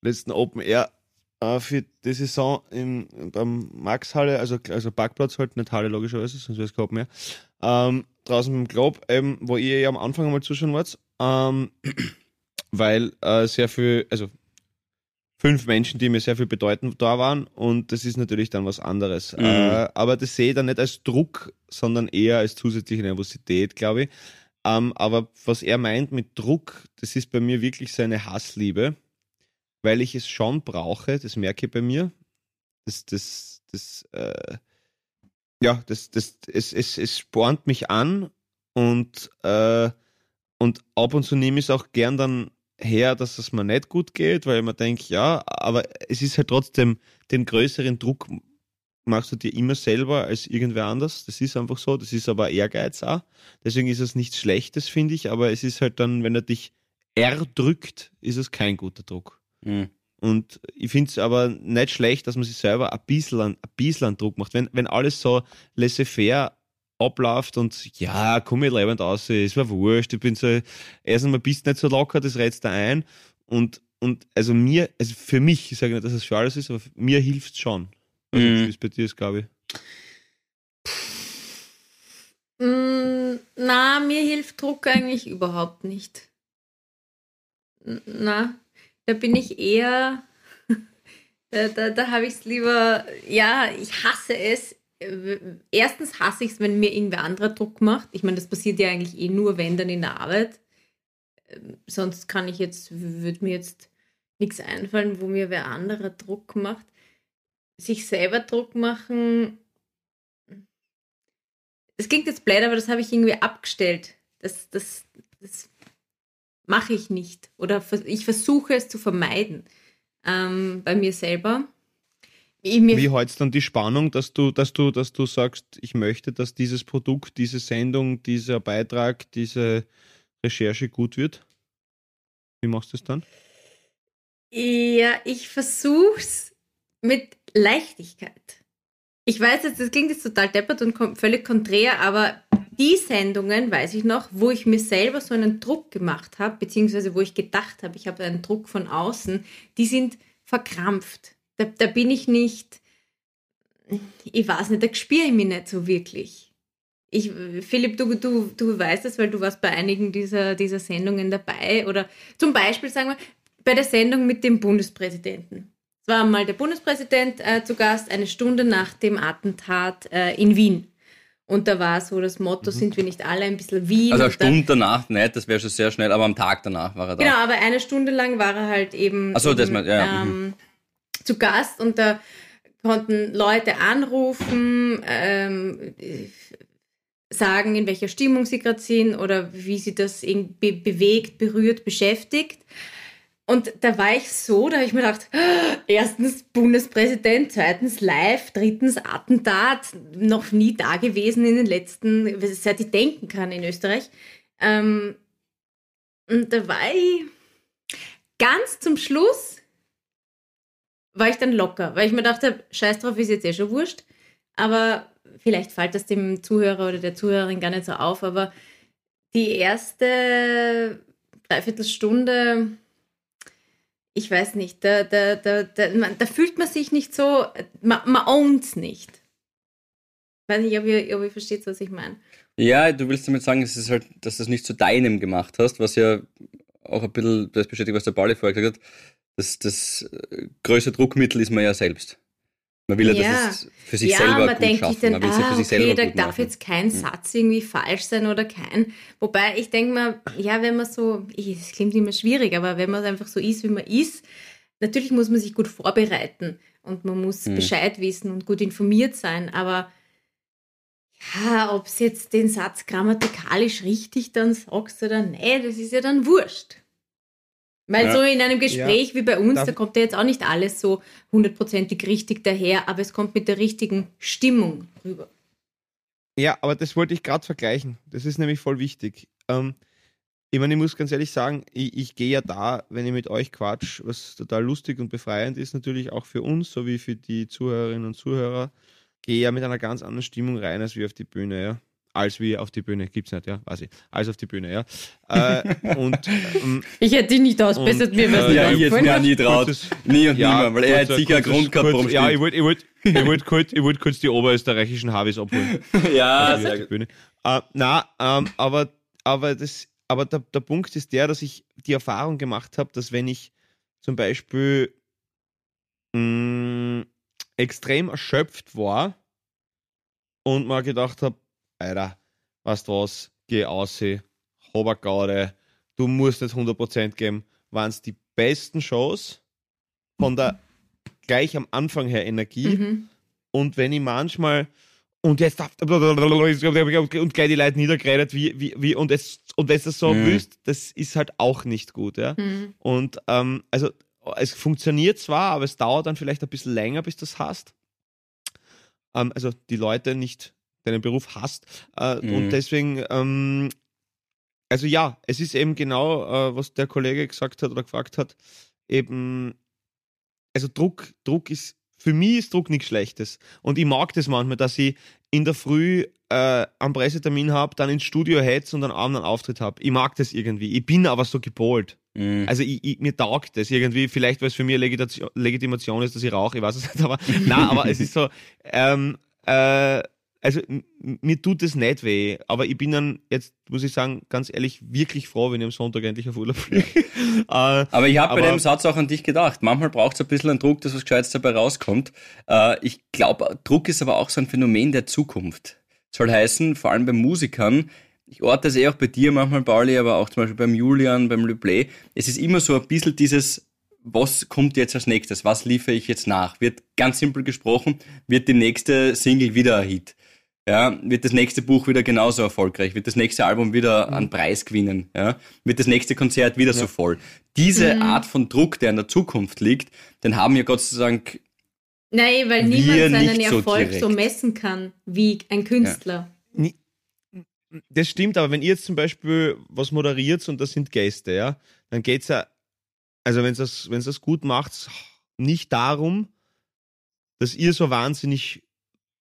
Speaker 3: letzten Open Air äh, für die Saison im, beim Max-Halle, also, also Parkplatz halt, nicht Halle logischerweise, sonst wäre es Open Air. Ähm, draußen im Globe, ähm, wo ihr ja am Anfang einmal zuschauen wart, ähm, <clears throat> weil äh, sehr viel, also fünf Menschen, die mir sehr viel bedeuten, da waren und das ist natürlich dann was anderes.
Speaker 2: Mhm.
Speaker 3: Äh, aber das sehe ich dann nicht als Druck, sondern eher als zusätzliche Nervosität, glaube ich. Ähm, aber was er meint mit Druck, das ist bei mir wirklich seine Hassliebe, weil ich es schon brauche, das merke ich bei mir. Das, das, das, äh, ja, das, das, es, es, es spornt mich an und, äh, und ab und zu nehme ich es auch gern dann her, dass es mir nicht gut geht, weil man denkt, ja, aber es ist halt trotzdem den größeren Druck machst du dir immer selber als irgendwer anders. Das ist einfach so. Das ist aber Ehrgeiz auch. Deswegen ist es nichts Schlechtes, finde ich. Aber es ist halt dann, wenn er dich erdrückt, ist es kein guter Druck.
Speaker 2: Mhm.
Speaker 3: Und ich finde es aber nicht schlecht, dass man sich selber ein bisschen, an- ein bisschen an Druck macht. Wenn, wenn alles so laissez-faire abläuft und ja, komm ich lebend aus, es war wurscht, ich bin so, erst einmal bist nicht so locker, das rätst da ein. Und, und also mir, also für mich, ich sage nicht, dass es für alles ist, aber mir hilft es schon. Also,
Speaker 2: Mhm.
Speaker 3: Wie es bei dir ist, glaube ich.
Speaker 4: Mm, na, mir hilft Druck eigentlich überhaupt nicht. Na, da bin ich eher, <laughs> da, da, da habe ich es lieber, ja, ich hasse es. Erstens hasse ich es, wenn mir irgendwer anderer Druck macht. Ich meine, das passiert ja eigentlich eh nur, wenn dann in der Arbeit. Ähm, Sonst kann ich jetzt, würde mir jetzt nichts einfallen, wo mir wer anderer Druck macht. Sich selber Druck machen, das klingt jetzt blöd, aber das habe ich irgendwie abgestellt. Das, das, das mache ich nicht. Oder ich versuche es zu vermeiden ähm, bei mir selber. Mir,
Speaker 3: Wie hältst dann die Spannung, dass du, dass du, dass du sagst, ich möchte, dass dieses Produkt, diese Sendung, dieser Beitrag, diese Recherche gut wird? Wie machst du es dann?
Speaker 4: ja, ich versuche es mit Leichtigkeit. Ich weiß jetzt, das klingt jetzt total deppert und völlig konträr, aber die Sendungen, weiß ich noch, wo ich mir selber so einen Druck gemacht habe, beziehungsweise wo ich gedacht habe, ich habe einen Druck von außen, die sind verkrampft. Da, da bin ich nicht, ich weiß nicht, da spüre ich mich nicht so wirklich. Ich, Philipp, du, du, du weißt es, weil du warst bei einigen dieser, dieser Sendungen dabei. Oder zum Beispiel, sagen wir, bei der Sendung mit dem Bundespräsidenten. Es war mal der Bundespräsident äh, zu Gast, eine Stunde nach dem Attentat äh, in Wien. Und da war so das Motto, mhm. sind wir nicht alle ein bisschen wie.
Speaker 2: Also eine Stunde danach nicht, das wäre schon sehr schnell, aber am Tag danach war er da.
Speaker 4: Genau, aber eine Stunde lang war er halt eben,
Speaker 2: so,
Speaker 4: eben
Speaker 2: das mal, ja,
Speaker 4: ähm, mhm. zu Gast und da konnten Leute anrufen, ähm, sagen, in welcher Stimmung sie gerade sind oder wie sie das irgendwie bewegt, berührt, beschäftigt. Und da war ich so, da habe ich mir gedacht, <gasps> erstens Bundespräsident, zweitens live, drittens Attentat, noch nie da gewesen in den letzten, seit ich denken kann in Österreich. Ähm, und da war ich ganz zum Schluss, war ich dann locker, weil ich mir dachte, scheiß drauf, ist jetzt eh schon wurscht. Aber vielleicht fällt das dem Zuhörer oder der Zuhörerin gar nicht so auf, aber die erste Dreiviertelstunde ich weiß nicht, da, da, da, da, fühlt man sich nicht so, man, man ownt es nicht. Ich weiß nicht, ob ihr, ob ihr versteht, was ich meine.
Speaker 2: Ja, du willst damit sagen, es ist halt, dass du es nicht zu deinem gemacht hast, was ja auch ein bisschen das bestätigt, was der Pauli vorher gesagt hat. Das, das äh, größte Druckmittel ist man ja selbst. Man will ja, ja das für sich
Speaker 4: ja,
Speaker 2: selber
Speaker 4: man
Speaker 2: gut
Speaker 4: denkt
Speaker 2: schaffen.
Speaker 4: Dann,
Speaker 2: man will
Speaker 4: ah,
Speaker 2: ja für sich
Speaker 4: okay,
Speaker 2: selber
Speaker 4: da
Speaker 2: gut
Speaker 4: darf
Speaker 2: machen.
Speaker 4: jetzt kein
Speaker 2: mhm.
Speaker 4: Satz irgendwie falsch sein oder kein. Wobei ich denke mal, ja, wenn man so, es klingt immer schwierig, aber wenn man einfach so ist, wie man ist, natürlich muss man sich gut vorbereiten und man muss mhm. Bescheid wissen und gut informiert sein, aber ja, ob es jetzt den Satz grammatikalisch richtig dann sagst oder nicht, das ist ja dann wurscht. Weil ja. so in einem Gespräch ja. wie bei uns, Darf da kommt ja jetzt auch nicht alles so hundertprozentig richtig daher, aber es kommt mit der richtigen Stimmung rüber.
Speaker 3: Ja, aber das wollte ich gerade vergleichen. Das ist nämlich voll wichtig. Ähm, ich meine, ich muss ganz ehrlich sagen, ich, ich gehe ja da, wenn ich mit euch quatsch, was total lustig und befreiend ist, natürlich auch für uns, sowie für die Zuhörerinnen und Zuhörer, gehe ja mit einer ganz anderen Stimmung rein als wie auf die Bühne, ja als wie auf die Bühne. Gibt's nicht, ja, weiß ich. Als auf die Bühne, ja. <laughs> Äh, und, ähm,
Speaker 4: ich hätte dich nicht ausbessert, mir
Speaker 2: was
Speaker 4: äh,
Speaker 2: Ja, ich hätte mir auch nie traut. nie und ja, nimmer, weil er hat sicher einen Grund gehabt,
Speaker 3: warum Ja, ich wollte ich wollt, ich wollt kurz, ich wollt kurz die oberösterreichischen Havis abholen.
Speaker 2: ja, sehr gut.
Speaker 3: Bühne. Äh, na, ähm, aber, aber, das, aber der, der Punkt ist der, dass ich die Erfahrung gemacht habe, dass wenn ich zum Beispiel mh, mm, extrem erschöpft war und mal gedacht habe, Alter, weißt du was, geh aus, Hobergaude, du musst nicht 100% geben, waren es die besten Shows von der gleich am Anfang her Energie. Mhm. Und wenn ich manchmal und jetzt und gleich die Leute niedergeredet, wie, wie, wie, und es, und wenn du so mhm. willst, das ist halt auch nicht gut, ja. Mhm. Und ähm, also es funktioniert zwar, aber es dauert dann vielleicht ein bisschen länger, bis du das hast. Ähm, also die Leute nicht deinen Beruf hast. Äh, mhm. Und deswegen, ähm, also ja, es ist eben genau, äh, was der Kollege gesagt hat oder gefragt hat, eben, also Druck, Druck ist, für mich ist Druck nichts Schlechtes. Und ich mag das manchmal, dass ich in der Früh äh, einen Pressetermin habe, dann ins Studio hetze und dann abends einen Auftritt habe. Ich mag das irgendwie. Ich bin aber so gepolt. Mhm. Also ich, ich, mir taugt das irgendwie, vielleicht weil es für mich Legitimation, Legitimation ist, dass ich rauche, ich weiß es <laughs> nicht, aber <laughs> na, aber es ist so, ähm, äh, also mir tut es nicht weh, aber ich bin dann jetzt, muss ich sagen, ganz ehrlich, wirklich froh, wenn ich am Sonntag endlich auf Urlaub fliege. <laughs>
Speaker 2: äh, aber ich habe bei dem Satz auch an dich gedacht. Manchmal braucht es ein bisschen einen Druck, dass was Gescheites dabei rauskommt. Äh, ich glaube, Druck ist aber auch so ein Phänomen der Zukunft. Soll heißen, vor allem bei Musikern, ich orte das eh auch bei dir manchmal, Pauli, aber auch zum Beispiel beim Julian, beim Leplay. Es ist immer so ein bisschen dieses, was kommt jetzt als nächstes? Was liefere ich jetzt nach? Wird ganz simpel gesprochen, wird die nächste Single wieder ein Hit? Ja, wird das nächste Buch wieder genauso erfolgreich, wird das nächste Album wieder mhm. einen Preis gewinnen, ja, wird das nächste Konzert wieder ja. so voll. Diese mhm. Art von Druck, der in der Zukunft liegt, den haben ja Gott sei Dank
Speaker 4: Nein, weil niemand seinen Erfolg so, so, messen kann wie ein Künstler. Ja.
Speaker 3: Das stimmt, aber wenn ihr jetzt zum Beispiel was moderiert und das sind Gäste, ja, dann geht es ja, also wenn es das, das gut macht, nicht darum, dass ihr so wahnsinnig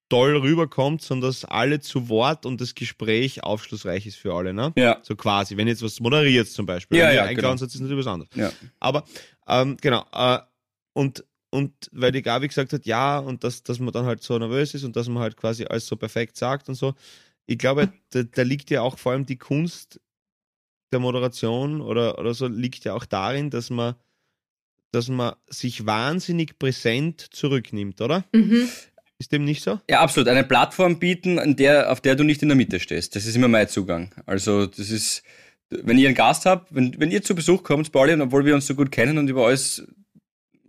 Speaker 3: toll rüberkommt, sondern dass alle zu Wort und das Gespräch aufschlussreich ist für alle, ne?
Speaker 2: Ja.
Speaker 3: So quasi, wenn jetzt was moderiert zum Beispiel.
Speaker 2: Ja, ja,
Speaker 3: genau. ist natürlich was anderes.
Speaker 2: Ja.
Speaker 3: Aber, ähm, genau, äh, und, und weil die Gabi gesagt hat, ja, und dass, dass man dann halt so nervös ist und dass man halt quasi alles so perfekt sagt und so. Ich glaube, <laughs> da, da liegt ja auch vor allem die Kunst der Moderation oder, oder so, liegt ja auch darin, dass man dass man sich wahnsinnig präsent zurücknimmt, oder?
Speaker 4: Mhm.
Speaker 3: Ist dem nicht so?
Speaker 2: Ja, absolut. Eine Plattform bieten, an der, auf der du nicht in der Mitte stehst. Das ist immer mein Zugang. Also, das ist, wenn ihr einen Gast habt, wenn, wenn ihr zu Besuch kommt, Pauli, und obwohl wir uns so gut kennen und über alles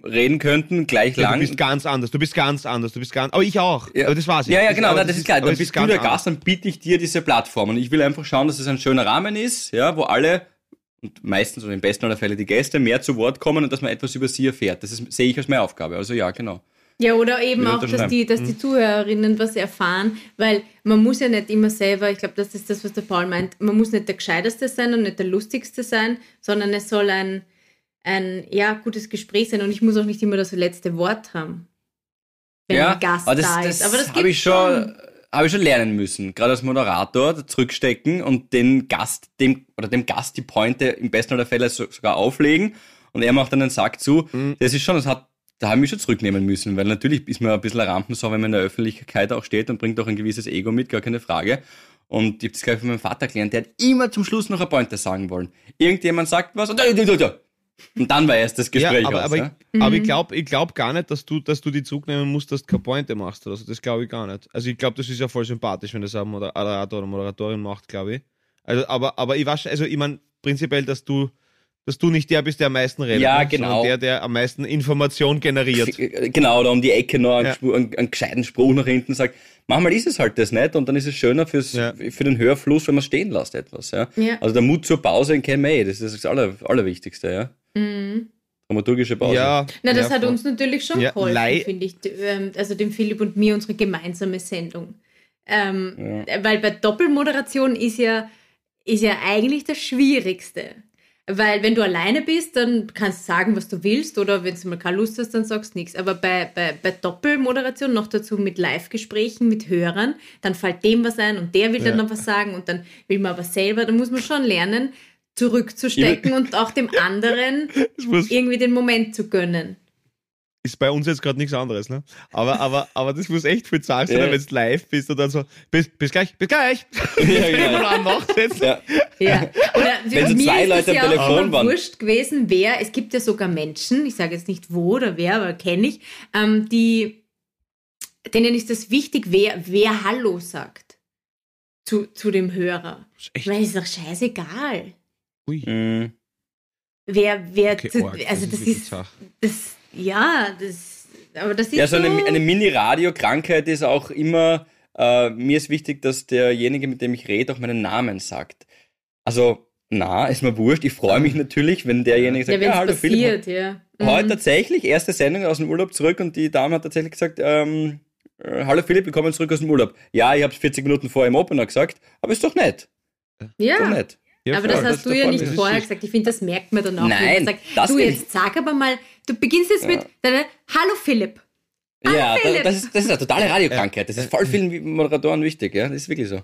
Speaker 2: reden könnten, gleich
Speaker 3: Ja,
Speaker 2: lang.
Speaker 3: du bist ganz anders. Du bist ganz anders. Du bist ganz. Aber ich auch.
Speaker 2: Ja.
Speaker 3: Aber das war's.
Speaker 2: Ja, ja, genau, na, das ist klar. Dann
Speaker 3: das
Speaker 2: bist
Speaker 3: ist
Speaker 2: du der. Gast, dann biete ich dir diese Plattform. Und ich will einfach schauen, dass es ein schöner Rahmen ist, ja, wo alle, und meistens oder im besten aller Fälle die Gäste, mehr zu Wort kommen und dass man etwas über sie erfährt. Das ist, sehe ich als meine Aufgabe. Also ja, genau.
Speaker 4: Ja, oder eben auch, dass die, dass die Zuhörerinnen was erfahren, weil man muss ja nicht immer selber, ich glaube, das ist das, was der Paul meint, man muss nicht der Gescheiteste sein und nicht der Lustigste sein, sondern es soll ein, ein ja, gutes Gespräch sein und ich muss auch nicht immer das letzte Wort haben, wenn
Speaker 2: ja,
Speaker 4: ein Gast
Speaker 2: aber das,
Speaker 4: da
Speaker 2: das,
Speaker 4: ist. Aber das
Speaker 2: habe ich schon, habe ich schon lernen müssen. Gerade als Moderator zurückstecken und den Gast, dem, oder dem Gast die Pointe im besten aller Fälle so, sogar auflegen und er macht dann den Sack zu.
Speaker 3: Mhm.
Speaker 2: Das ist schon, das hat, da habe ich mich schon zurücknehmen müssen, weil natürlich ist man ein bisschen ein Rampensau, wenn man in der Öffentlichkeit auch steht und bringt auch ein gewisses Ego mit, gar keine Frage. Und ich habe das gleich von meinem Vater gelernt, der hat immer zum Schluss noch eine Pointe sagen wollen. Irgendjemand sagt was und, und dann war erst das Gespräch
Speaker 3: ja, aber,
Speaker 2: aus.
Speaker 3: aber,
Speaker 2: ja?
Speaker 3: ich, aber
Speaker 4: Mhm.
Speaker 3: ich glaube ich glaub gar nicht, dass du, dass du die Zug nehmen musst, dass du keine Pointe machst. Oder so. Das glaube ich gar nicht. Also ich glaube, das ist ja voll sympathisch, wenn das ein Moderator oder Moderatorin macht, glaube ich. Also, aber, aber ich weiß, also ich meine prinzipiell, dass du, dass du nicht der bist, der am meisten redet.
Speaker 2: Ja,
Speaker 3: ne?
Speaker 2: genau.
Speaker 3: Sondern der, der am meisten Information generiert.
Speaker 2: Genau, oder um die Ecke noch einen,
Speaker 3: Ja.
Speaker 2: Spruch- einen, einen gescheiten Spruch nach hinten sagt. Manchmal ist es halt das nicht und dann ist es schöner fürs,
Speaker 3: Ja.
Speaker 2: für den Hörfluss, wenn man stehen lässt etwas. Ja?
Speaker 4: Ja.
Speaker 2: Also der Mut zur Pause in eh, das ist das Aller, Allerwichtigste. Ja?
Speaker 4: Mhm.
Speaker 2: Dramaturgische Pause.
Speaker 3: Ja,
Speaker 4: Na, das
Speaker 3: ja,
Speaker 4: hat uns natürlich schon
Speaker 3: Ja,
Speaker 4: geholfen, finde ich. Ähm, Also dem Philipp und mir unsere gemeinsame Sendung. Ähm, Weil bei Doppelmoderation ist ja, ist ja eigentlich das Schwierigste. Weil wenn du alleine bist, dann kannst du sagen, was du willst, oder wenn du mal keine Lust hast, dann sagst du nichts. Aber bei, bei, bei Doppelmoderation, noch dazu mit Live-Gesprächen mit Hörern, dann fällt dem was ein und der will dann
Speaker 3: Ja.
Speaker 4: noch was sagen und dann will man aber selber, da muss man schon lernen, zurückzustecken und auch dem anderen <laughs> irgendwie den Moment zu gönnen.
Speaker 3: Ist bei uns jetzt gerade nichts anderes, ne? Aber, aber, aber das muss echt viel Zeit sein,
Speaker 2: Ja.
Speaker 3: wenn du live bist und dann so, bis, bis gleich, bis gleich.
Speaker 2: Ja, genau. <laughs> Ja.
Speaker 4: Ja. Oder
Speaker 2: Wenn so
Speaker 4: mir
Speaker 2: zwei
Speaker 4: ist
Speaker 2: Leute
Speaker 4: es
Speaker 2: am
Speaker 4: ja auch
Speaker 2: Telefon waren.
Speaker 4: wurscht gewesen, wer, es gibt ja sogar Menschen, ich sage jetzt nicht wo oder wer, aber kenne ich, ähm, die, denen ist es wichtig, wer, wer Hallo sagt zu, zu dem Hörer.
Speaker 3: Das echt,
Speaker 4: Weil es ist doch scheißegal.
Speaker 3: ui.
Speaker 2: Mhm.
Speaker 4: Wer, wer,
Speaker 3: Okay,
Speaker 4: zu, also das
Speaker 3: wirklich
Speaker 4: ist, das, ja, das, aber das ist
Speaker 2: Ja,
Speaker 4: so
Speaker 2: eine, eine Mini-Radio-Krankheit ist auch immer, äh, mir ist wichtig, dass derjenige, mit dem ich rede, auch meinen Namen sagt. Also, na, ist mir wurscht. Ich freue mich natürlich, wenn derjenige
Speaker 4: ja,
Speaker 2: sagt,
Speaker 4: wenn
Speaker 2: ja,
Speaker 4: es
Speaker 2: hallo Philipp.
Speaker 4: passiert, ja.
Speaker 2: Heute
Speaker 4: Mhm.
Speaker 2: tatsächlich, erste Sendung aus dem Urlaub zurück und die Dame hat tatsächlich gesagt, ähm, äh, hallo Philipp, willkommen zurück aus dem Urlaub. Ja, ich habe es 40 Minuten vor im Opener gesagt, aber ist doch nett. Ist doch
Speaker 4: Ja,
Speaker 2: nett.
Speaker 3: Ja,
Speaker 4: aber
Speaker 3: voll.
Speaker 4: das
Speaker 2: das
Speaker 4: hast
Speaker 2: ist
Speaker 4: du ja nicht
Speaker 3: das
Speaker 4: vorher gesagt. Ich finde, das merkt man dann auch.
Speaker 2: Nein,
Speaker 4: wenn man sagt,
Speaker 2: das
Speaker 4: du jetzt sag aber mal, du beginnst jetzt
Speaker 2: Ja.
Speaker 4: mit deiner Hallo Philipp.
Speaker 2: Ja, da,
Speaker 4: Philipp.
Speaker 2: das, ist, das ist eine totale Radiokrankheit. Das ist voll vielen Moderatoren wichtig, ja. Das ist wirklich so.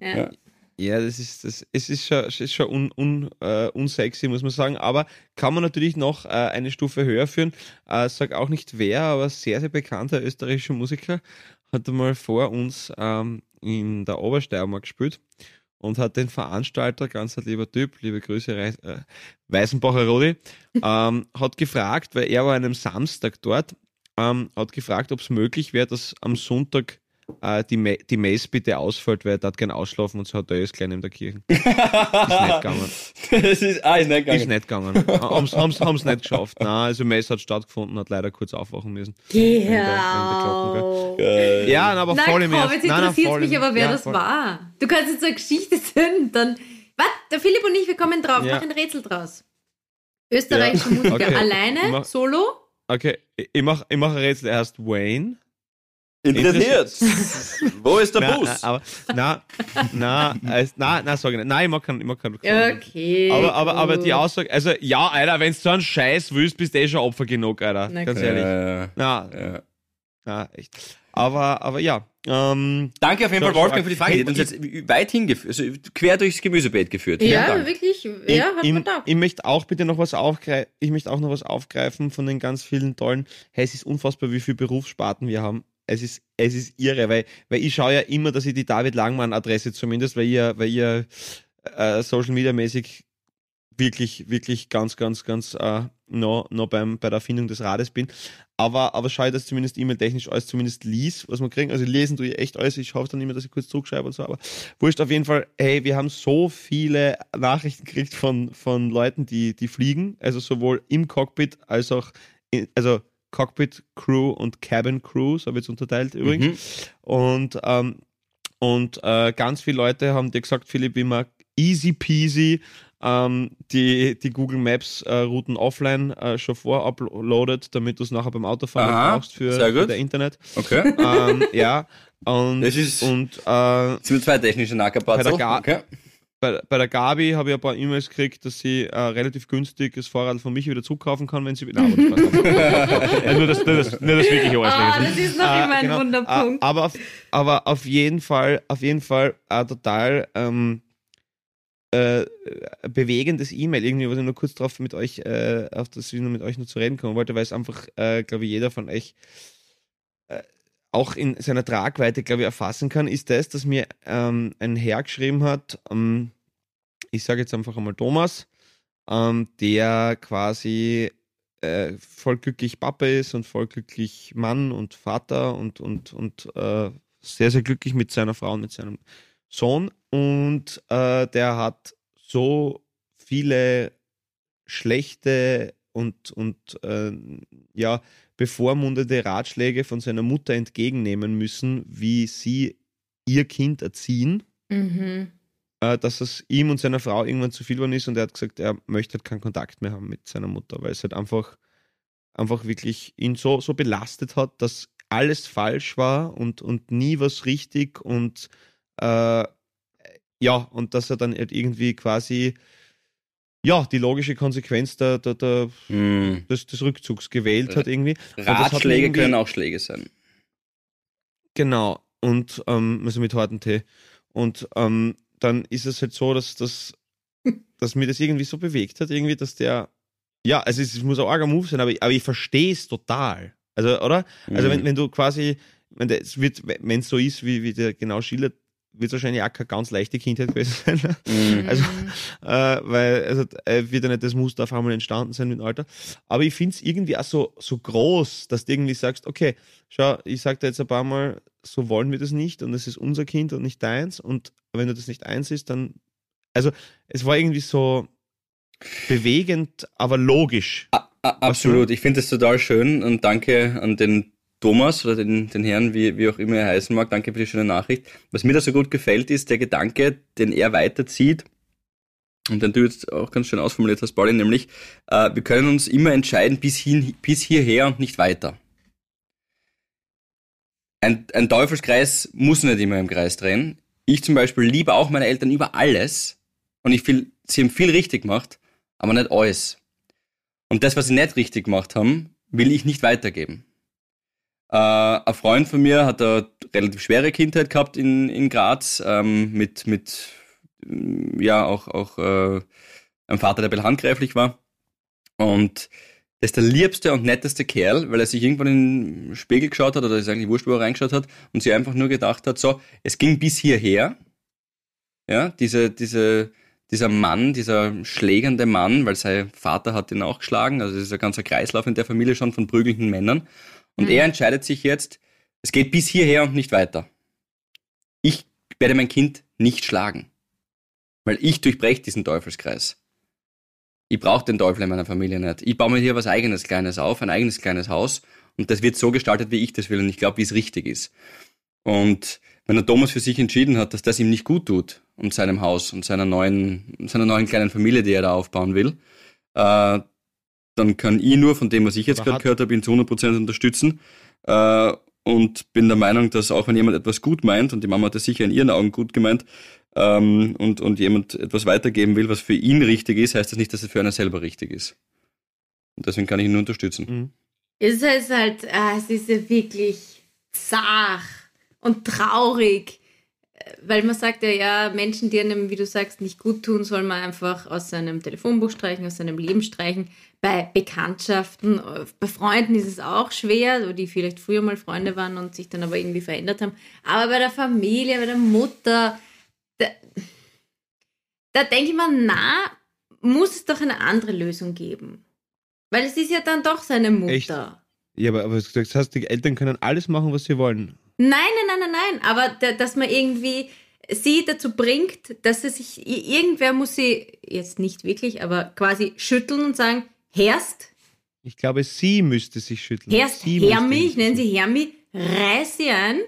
Speaker 4: Ja.
Speaker 2: Ja.
Speaker 3: Ja, das ist, das, es ist schon, es ist schon un, un, äh, unsexy, muss man sagen. Aber kann man natürlich noch äh, eine Stufe höher führen. Äh, sag auch nicht wer, aber sehr, sehr bekannter österreichischer Musiker hat einmal vor uns ähm, in der Obersteiermark gespielt und hat den Veranstalter, ganz ein lieber Typ, liebe Grüße, Reis, äh, Weißenbacher Rodi, <laughs> ähm, hat gefragt, weil er war an einem Samstag dort, ähm, hat gefragt, ob es möglich wäre, dass am Sonntag äh, die, Ma die Mess bitte ausfällt, weil er hat gern ausschlafen und so hat er ist gleich neben der Kirche. <laughs> Ist nicht gegangen.
Speaker 2: das ist, ah, ist nicht
Speaker 3: Ist
Speaker 2: gegangen.
Speaker 3: nicht gegangen. Haben's, haben's, haben's nicht geschafft. Nein, also Mess hat stattgefunden, hat leider kurz aufwachen müssen.
Speaker 4: Geh auf.
Speaker 2: Äh,
Speaker 3: Ja, aber
Speaker 4: Nein,
Speaker 3: voll im Ernst.
Speaker 4: jetzt interessiert mich aber, wer
Speaker 3: ja,
Speaker 4: das
Speaker 3: voll.
Speaker 4: war. Du kannst jetzt so eine Geschichte erzählen, dann. Was? Der Philipp und ich, wir kommen drauf,
Speaker 3: Ja.
Speaker 4: mach ein Rätsel draus. Österreichische Musiker, <laughs>
Speaker 3: Okay.
Speaker 4: alleine,
Speaker 3: Mach-
Speaker 4: solo?
Speaker 3: Okay, ich- ich mache ich mach ein Rätsel. Er heißt Wayne.
Speaker 2: Interessiert. Wo ist der
Speaker 3: Nein,
Speaker 2: Bus?
Speaker 3: nein, aber, nein, nein, es- nein, nein, sag ich nicht. Nein, ich mag keinen, ich mag keinen.
Speaker 4: Okay.
Speaker 3: Aber, aber, aber die Aussage, also ja, Alter, wenn du so einen Scheiß willst, bist du eh schon Opfer genug, Alter.
Speaker 4: Na
Speaker 3: Ganz
Speaker 4: gut.
Speaker 3: ehrlich.
Speaker 2: Äh,
Speaker 3: Na,
Speaker 2: ja.
Speaker 3: na, echt. Aber, aber ja. Ähm,
Speaker 2: Danke auf jeden Fall, Wolfgang, für die Frage. Die hat uns jetzt weit hingeführt, also quer durchs Gemüsebeet geführt.
Speaker 4: Ja,
Speaker 2: Dank.
Speaker 4: wirklich.
Speaker 3: ich,
Speaker 4: Ja, hat
Speaker 3: ich,
Speaker 4: man da.
Speaker 3: ich möchte auch bitte noch was aufgreifen. Ich möchte auch noch was aufgreifen von den ganz vielen tollen. Hey, es ist unfassbar, wie viele Berufssparten wir haben. Es ist, es ist irre, weil, weil ich schaue ja immer, dass ich die David Langmann-Adresse zumindest, weil ihr, weil ihr äh, Social Media mäßig wirklich, wirklich ganz, ganz, ganz äh, noch, noch beim, bei der Erfindung des Rades bin. Aber, aber schau, dass zumindest E-Mail-technisch alles zumindest lies, was wir kriegen. Also lesen tue ich echt alles. Ich hoffe dann immer, dass ich kurz zurückschreibe und so. Aber wurscht auf jeden Fall, hey, wir haben so viele Nachrichten gekriegt von, von Leuten, die, die fliegen. Also sowohl im Cockpit als auch, in, also Cockpit Crew und Cabin Crew, so wird es unterteilt übrigens. Mhm. Und, ähm, und äh, ganz viele Leute haben dir gesagt, Philipp, immer easy peasy ähm, die, die Google Maps äh, Routen offline äh, schon voruploadet, damit du es nachher beim Autofahren Aha, brauchst für, für der Internet.
Speaker 2: Okay.
Speaker 3: Ähm, ja. Und,
Speaker 2: das ist,
Speaker 3: und äh,
Speaker 2: zwei technische Nackerpatzel.
Speaker 3: Okay. Bei, bei, der Gabi habe ich ein paar E-Mails gekriegt, dass sie äh, relativ günstig das Fahrrad von mich wieder zukaufen kann, wenn sie wieder. <laughs> Nein, ja, nur, das, nur, das, nur das wirklich
Speaker 4: oh, Das ist noch äh, immer ein genau, Wunderpunkt.
Speaker 3: Äh, aber, auf, aber auf jeden Fall, auf jeden Fall äh, total ähm, äh, bewegendes E-Mail, irgendwie, was ich nur kurz drauf mit euch, äh, auf das ich nur mit euch nur zu reden kommen wollte, weil es einfach, äh, glaube ich, jeder von euch äh, auch in seiner Tragweite, glaube ich, erfassen kann, ist das, dass mir ähm, ein Herr geschrieben hat, ähm, ich sage jetzt einfach einmal Thomas, ähm, der quasi äh, voll glücklich Papa ist und voll glücklich Mann und Vater und, und, und äh, sehr, sehr glücklich mit seiner Frau und mit seinem Sohn. Und äh, der hat so viele schlechte und, und äh, ja, bevormundete Ratschläge von seiner Mutter entgegennehmen müssen, wie sie ihr Kind erziehen, mhm. äh, dass es ihm und seiner Frau irgendwann zu viel geworden ist und er hat gesagt, er möchte halt keinen Kontakt mehr haben mit seiner Mutter, weil es halt einfach, einfach wirklich ihn so, so belastet hat, dass alles falsch war und, und nie was richtig und äh, ja, und dass er dann halt irgendwie quasi ja, die logische Konsequenz der, der, der hm. des, des, Rückzugs gewählt hat irgendwie.
Speaker 2: Ratschläge irgendwie, können auch Schläge sein.
Speaker 3: Genau. Und ähm, also mit harten Tee. Und ähm, dann ist es halt so, dass, dass, <laughs> dass mir das irgendwie so bewegt hat, irgendwie, dass der, ja, also es, es muss auch arger Move sein, aber, aber ich verstehe es total. Also, oder? Also, mhm. wenn, wenn du quasi, wenn es so ist, wie, wie der genau schildert, wird wahrscheinlich auch keine ganz leichte Kindheit gewesen sein. Ne? Mhm. Also, äh, weil also, äh, wird ja nicht das Muster auf einmal entstanden sein mit dem Alter. Aber ich finde es irgendwie auch so, so groß, dass du irgendwie sagst, okay, schau, ich sag dir jetzt ein paar Mal, so wollen wir das nicht und es ist unser Kind und nicht deins. Und wenn du das nicht eins ist, dann. Also, es war irgendwie so bewegend, aber logisch.
Speaker 2: A absolut. Ich finde es total schön und danke an den Thomas oder den, den Herrn, wie, wie auch immer er heißen mag, danke für die schöne Nachricht. Was mir da so gut gefällt, ist der Gedanke, den er weiterzieht, und den du jetzt auch ganz schön ausformuliert hast, Pauli, nämlich, äh, wir können uns immer entscheiden bis, hin, bis hierher und nicht weiter. Ein, ein Teufelskreis muss nicht immer im Kreis drehen. Ich zum Beispiel liebe auch meine Eltern über alles und ich viel, sie haben viel richtig gemacht, aber nicht alles. Und das, was sie nicht richtig gemacht haben, will ich nicht weitergeben. Äh, ein Freund von mir hat eine relativ schwere Kindheit gehabt in, in Graz, ähm, mit, mit mm, ja, auch, auch äh, einem Vater, der ein handgreiflich war. Und der ist der liebste und netteste Kerl, weil er sich irgendwann in den Spiegel geschaut hat, oder ist eigentlich wurscht, wo er reingeschaut hat, und sich einfach nur gedacht hat, so, es ging bis hierher. Ja, diese, diese, dieser Mann, dieser schlägende Mann, weil sein Vater hat ihn auch geschlagen, also das ist ein ganzer Kreislauf in der Familie schon von prügelnden Männern. Und mhm. er entscheidet sich jetzt, es geht bis hierher und nicht weiter. Ich werde mein Kind nicht schlagen, weil ich durchbreche diesen Teufelskreis. Ich brauche den Teufel in meiner Familie nicht. Ich baue mir hier was eigenes Kleines auf, ein eigenes kleines Haus und das wird so gestaltet, wie ich das will und ich glaube, wie es richtig ist. Und wenn der Thomas für sich entschieden hat, dass das ihm nicht gut tut und seinem Haus und seiner neuen, seiner neuen kleinen Familie, die er da aufbauen will, äh, dann kann ich nur von dem, was ich jetzt gerade gehört habe, ihn zu 100% unterstützen. Äh, und bin der Meinung, dass auch wenn jemand etwas gut meint, und die Mama hat das sicher in ihren Augen gut gemeint, ähm, und, und jemand etwas weitergeben will, was für ihn richtig ist, heißt das nicht, dass es für einen selber richtig ist. Und deswegen kann ich ihn nur unterstützen. Mhm.
Speaker 4: Es ist halt, äh, es ist ja wirklich zart und traurig, weil man sagt ja, ja, Menschen, die einem, wie du sagst, nicht gut tun, soll man einfach aus seinem Telefonbuch streichen, aus seinem Leben streichen. Bei Bekanntschaften, bei Freunden ist es auch schwer, die vielleicht früher mal Freunde waren und sich dann aber irgendwie verändert haben. Aber bei der Familie, bei der Mutter, da, da denke ich mir, na, muss es doch eine andere Lösung geben. Weil es ist ja dann doch seine Mutter.
Speaker 3: Echt? Ja, aber, aber das heißt, die Eltern können alles machen, was sie wollen.
Speaker 4: Nein, nein, nein, nein, nein. Aber da, dass man irgendwie sie dazu bringt, dass sie sich, irgendwer muss sie, jetzt nicht wirklich, aber quasi schütteln und sagen, Herst,
Speaker 3: Ich glaube, sie müsste sich schütteln.
Speaker 4: Herst,
Speaker 3: Sie
Speaker 4: Hermi, ich nenne sie. Hermi, reiß sie ein,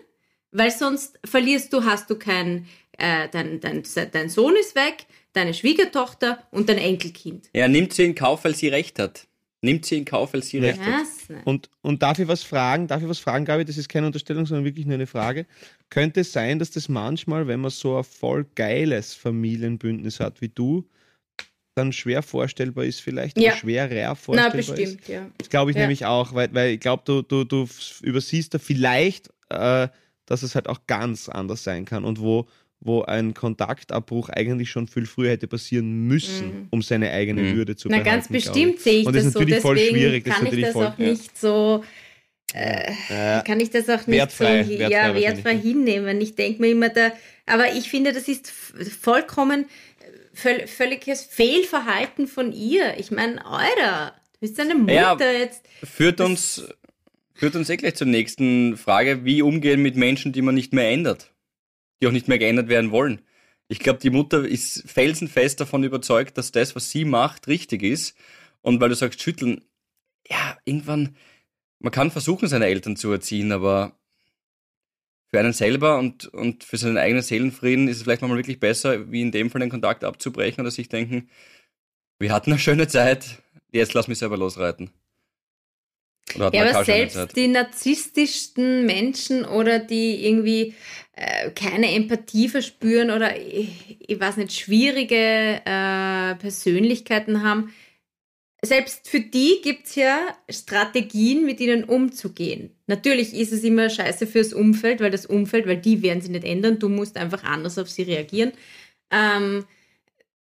Speaker 4: weil sonst verlierst du, hast du kein, äh, dein, dein, dein Sohn ist weg, deine Schwiegertochter und dein Enkelkind.
Speaker 2: Ja, nimmt sie in Kauf, weil sie recht hat. Nimmt sie in Kauf, weil sie recht hat.
Speaker 3: Und, und darf ich was fragen? Darf ich was fragen, Gabi? Das ist keine Unterstellung, sondern wirklich nur eine Frage. Könnte es sein, dass das manchmal, wenn man so ein voll geiles Familienbündnis hat wie du, dann schwer vorstellbar ist vielleicht?
Speaker 4: Ja.
Speaker 3: Oder schwerer
Speaker 4: Na,
Speaker 3: vorstellbar ist?
Speaker 4: bestimmt, ja.
Speaker 3: Das glaube ich
Speaker 4: Ja.
Speaker 3: nämlich auch, weil, weil ich glaube, du, du, du übersiehst da vielleicht, äh, dass es halt auch ganz anders sein kann und wo, wo ein Kontaktabbruch eigentlich schon viel früher hätte passieren müssen,
Speaker 4: Mhm.
Speaker 3: um seine eigene
Speaker 2: Mhm.
Speaker 3: Würde zu
Speaker 4: Na,
Speaker 3: behalten.
Speaker 4: ganz
Speaker 3: glaub ich.
Speaker 4: bestimmt sehe ich
Speaker 3: Und das
Speaker 4: das,
Speaker 3: ist
Speaker 4: so.
Speaker 3: natürlich voll
Speaker 4: Deswegen
Speaker 3: schwierig, das ist
Speaker 4: kann ich das
Speaker 3: voll-
Speaker 4: auch
Speaker 3: ja.
Speaker 4: nicht so,
Speaker 3: Äh,
Speaker 4: kann ich das auch nicht
Speaker 3: Wertfrei,
Speaker 4: so
Speaker 3: wertfrei
Speaker 4: ja, wertfrei
Speaker 3: ne?
Speaker 4: hinnehmen. Ich denke mir immer da, aber ich finde, das ist vollkommen äh, völ völliges Fehlverhalten von ihr. Ich meine, Alter, du bist eine Mutter
Speaker 2: Ja.
Speaker 4: jetzt.
Speaker 2: Führt uns, führt uns eh gleich zur nächsten Frage, wie umgehen mit Menschen, die man nicht mehr ändert, die auch nicht mehr geändert werden wollen. Ich glaube, die Mutter ist felsenfest davon überzeugt, dass das, was sie macht, richtig ist. Und weil du sagst, schütteln, ja, irgendwann, man kann versuchen, seine Eltern zu erziehen, aber für einen selber und, und für seinen eigenen Seelenfrieden ist es vielleicht manchmal wirklich besser, wie in dem Fall den Kontakt abzubrechen oder sich denken, wir hatten eine schöne Zeit, jetzt lass mich selber losreiten.
Speaker 4: Ja, aber selbst die narzisstischsten Menschen oder die irgendwie äh, keine Empathie verspüren oder ich, ich weiß nicht, schwierige äh, Persönlichkeiten haben, selbst für die gibt es ja Strategien, mit ihnen umzugehen. Natürlich ist es immer scheiße fürs Umfeld, weil das Umfeld, weil die werden sie nicht ändern, du musst einfach anders auf sie reagieren. Ähm,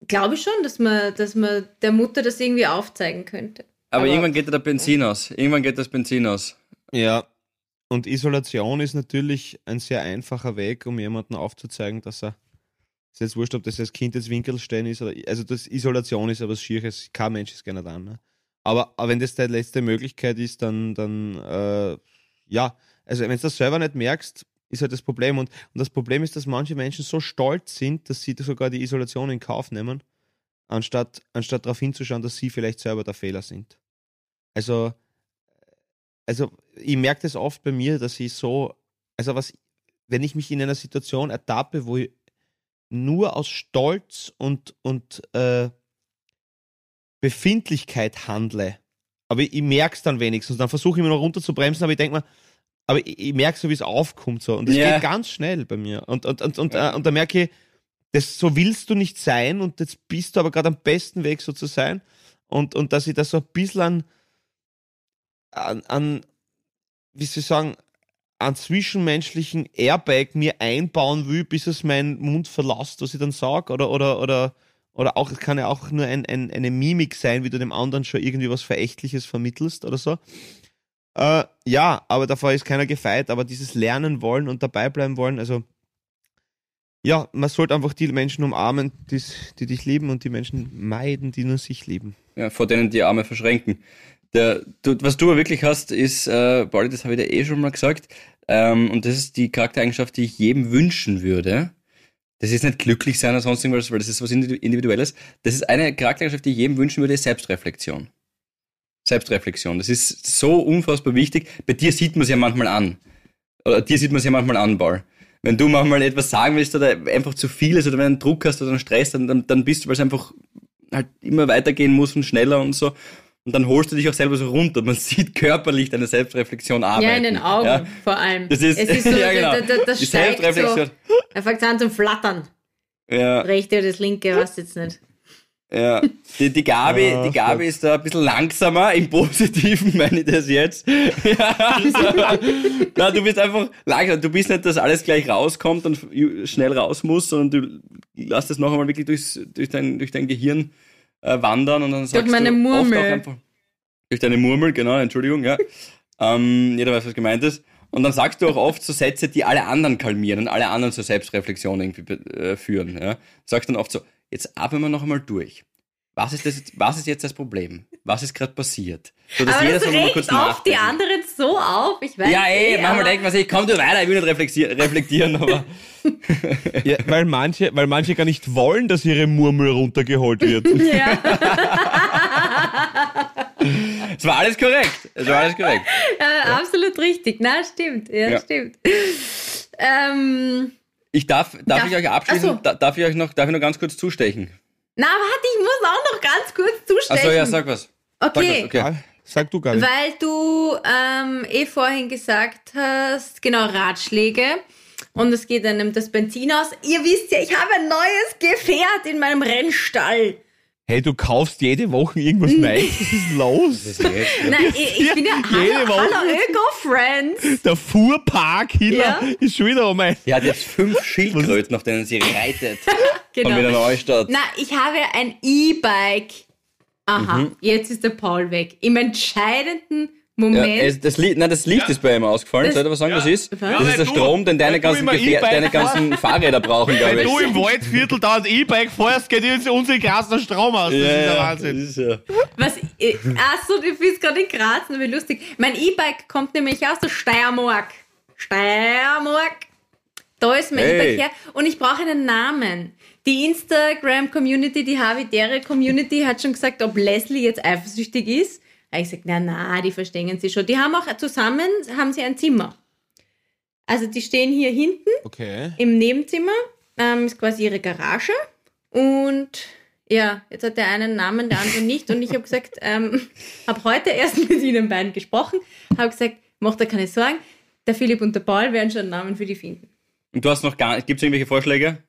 Speaker 4: Glaube ich schon, dass man, dass man der Mutter das irgendwie aufzeigen könnte.
Speaker 2: Aber,
Speaker 4: aber-
Speaker 2: irgendwann geht da der Benzin aus. Irgendwann geht das Benzin aus.
Speaker 3: Ja, und Isolation ist natürlich ein sehr einfacher Weg, um jemanden aufzuzeigen, dass er. Ist jetzt wurscht, ob das als Kind jetzt Winkelstein ist oder. Also, das Isolation ist aber was Schieres. Kein Mensch ist gerne dran. Ne? Aber, aber wenn das deine letzte Möglichkeit ist, dann. dann äh, ja, also, wenn du das selber nicht merkst, ist halt das Problem. Und, und das Problem ist, dass manche Menschen so stolz sind, dass sie sogar die Isolation in Kauf nehmen, anstatt, anstatt darauf hinzuschauen, dass sie vielleicht selber der Fehler sind. Also, also ich merke das oft bei mir, dass ich so, also was, wenn ich mich in einer Situation ertappe, wo ich nur aus Stolz und, und äh, Befindlichkeit handle, aber ich, ich merke es dann wenigstens, dann versuche ich immer noch runterzubremsen, aber ich denke mir, aber ich, ich merke so, wie es aufkommt so. Und das
Speaker 2: Ja.
Speaker 3: geht ganz schnell bei mir. Und, und, und, und, äh, und da merke ich, das, so willst du nicht sein und jetzt bist du aber gerade am besten Weg so zu sein. Und, und dass ich das so ein bisschen an, an, an wie soll ich sagen, an zwischenmenschlichen Airbag mir einbauen will, bis es meinen Mund verlässt, was ich dann sage. Oder, oder, oder, oder auch, kann ja auch nur ein, ein, eine Mimik sein, wie du dem anderen schon irgendwie was Verächtliches vermittelst oder so. Äh, ja, aber davor ist keiner gefeit, aber dieses Lernen wollen und dabei bleiben wollen, also ja, man sollte einfach die Menschen umarmen, die dich lieben und die Menschen meiden, die nur sich lieben.
Speaker 2: Ja, vor denen die Arme verschränken. Der, du, was du aber wirklich hast, ist, äh, Pauli, das habe ich dir eh schon mal gesagt, ähm, und das ist die Charaktereigenschaft, die ich jedem wünschen würde. Das ist nicht glücklich sein oder sonst irgendwas, weil das ist was Individu- Individuelles. Das ist eine Charaktereigenschaft, die ich jedem wünschen würde, ist Selbstreflexion. Selbstreflexion. Das ist so unfassbar wichtig. Bei dir sieht man es ja manchmal an. Oder dir sieht man es ja manchmal an, Paul. Wenn du manchmal etwas sagen willst oder einfach zu viel ist oder wenn du einen Druck hast oder einen Stress, dann, dann, dann bist du, weil es einfach halt immer weitergehen muss und schneller und so. Und dann holst du dich auch selber so runter. Man <laughs> sieht körperlich deine Selbstreflexion arbeiten.
Speaker 4: Ja, in den Augen
Speaker 2: Ja,
Speaker 4: vor allem.
Speaker 2: Das ist-
Speaker 4: es ist <laughs> so,
Speaker 2: ja, genau.
Speaker 4: da, da, das
Speaker 2: die Selbstreflexion.
Speaker 4: so. Er fängt an zum Flattern.
Speaker 2: Ja,
Speaker 4: Rechte oder das linke, was jetzt nicht.
Speaker 2: ja. Die, die Gabi,
Speaker 3: Ach
Speaker 2: die Gabi ist da ein bisschen langsamer. Im <laughs> Positiven meine ich das jetzt. Ja, also, na, du bist einfach langsam. Du bist nicht, dass alles gleich rauskommt und schnell raus muss, sondern du lässt das noch einmal wirklich durchs, durch, dein, durch dein Gehirn äh, wandern und dann sagst
Speaker 4: meine
Speaker 2: du
Speaker 4: Murmel.
Speaker 2: oft auch einfach durch deine Murmel, genau, Entschuldigung, ja. <laughs> ähm, jeder weiß, was gemeint ist. Und dann sagst du auch oft so Sätze, die alle anderen kalmieren und alle anderen zur Selbstreflexion irgendwie äh, führen. Ja. Du sagst dann oft so, jetzt atmen wir noch einmal durch. Was ist, das, jetzt- was ist jetzt das Problem? Was ist gerade passiert? So, dass
Speaker 4: Aber
Speaker 2: jeder
Speaker 4: das
Speaker 2: so
Speaker 4: regt
Speaker 2: kurz
Speaker 4: auf die anderen so auf. Ich weiß
Speaker 2: Ja, ey,
Speaker 4: eh,
Speaker 2: manchmal denkt man sich, komm du weiter, ich will nicht reflektieren, reflektieren aber <laughs>
Speaker 3: Ja, weil, manche, weil manche gar nicht wollen, dass ihre Murmel runtergeholt wird. <laughs>
Speaker 4: Ja,
Speaker 2: es war alles korrekt. Es war alles korrekt. <laughs>
Speaker 4: äh, absolut richtig. Na, stimmt. Ja,
Speaker 2: Ja.
Speaker 4: stimmt. Ähm,
Speaker 2: Ich darf, darf,
Speaker 4: Darf-
Speaker 2: ich euch abschließen?
Speaker 4: So.
Speaker 2: Da, darf ich euch noch, darf ich noch ganz kurz zustechen?
Speaker 4: Na, warte, ich muss auch noch ganz kurz zustechen.
Speaker 2: Achso, ja, sag was. Sag
Speaker 4: okay.
Speaker 2: was, okay.
Speaker 3: Sag du gar nicht.
Speaker 4: Weil du ähm, eh vorhin gesagt hast, genau, Ratschläge. Und es geht dann um das Benzin aus. Ihr wisst ja, ich habe ein neues Gefährt in meinem Rennstall.
Speaker 3: Hey, du kaufst jede Woche irgendwas Neues. Was ist los?
Speaker 4: Nein, ich, ich bin ja, <laughs>
Speaker 3: Jede
Speaker 4: hallo,
Speaker 3: Woche.
Speaker 4: hallo Öko-Friends.
Speaker 3: Der Fuhrpark Hiller
Speaker 4: Ja.
Speaker 3: ist schon wieder um ein.
Speaker 2: Die hat jetzt fünf Schildkröten, auf denen sie reitet. <laughs>
Speaker 4: Genau.
Speaker 2: Wiener Neustadt.
Speaker 4: Na, ich habe ein E-Bike. Aha,
Speaker 2: Mhm.
Speaker 4: jetzt ist der Paul weg. Im entscheidenden
Speaker 2: Ja,
Speaker 4: Moment.
Speaker 2: es, das, nein, das Licht ist bei ihm ausgefallen.
Speaker 4: Das-
Speaker 2: Soll ich was sagen, was ist?
Speaker 4: Was?
Speaker 2: Das
Speaker 3: Ja,
Speaker 2: ist der
Speaker 3: du-
Speaker 2: Strom, den deine ganzen, deine ganzen <laughs> Fahrräder brauchen, glaube
Speaker 3: Wenn
Speaker 2: ich.
Speaker 3: du im Waldviertel da ein E-Bike fährst, geht jetzt unsere Gras Strom aus. Das ist der Wahnsinn.
Speaker 2: Ist ja.
Speaker 4: Was? äh, Ach so, du bist gerade in Graz, wie lustig. Mein E-Bike kommt nämlich aus der Steiermark. Steiermark. Da ist mein
Speaker 2: Hey.
Speaker 4: E-Bike her. Und ich brauche einen Namen. Die Instagram-Community, die Havidere Community hat schon gesagt, ob Leslie jetzt eifersüchtig ist. Da hab ich gesagt, na, na, die verstehen sie schon. Die haben auch zusammen, haben sie ein Zimmer. Also die stehen hier hinten
Speaker 3: Okay.
Speaker 4: im Nebenzimmer, ähm, ist quasi ihre Garage. Und ja, jetzt hat der eine einen Namen, der andere nicht. Und ich habe gesagt, <laughs> ähm, habe heute erst mit ihnen beiden gesprochen, habe gesagt, macht dir keine Sorgen, der Philipp und der Paul werden schon einen Namen für die finden.
Speaker 2: Und du hast noch gar nicht. Gibt es irgendwelche Vorschläge?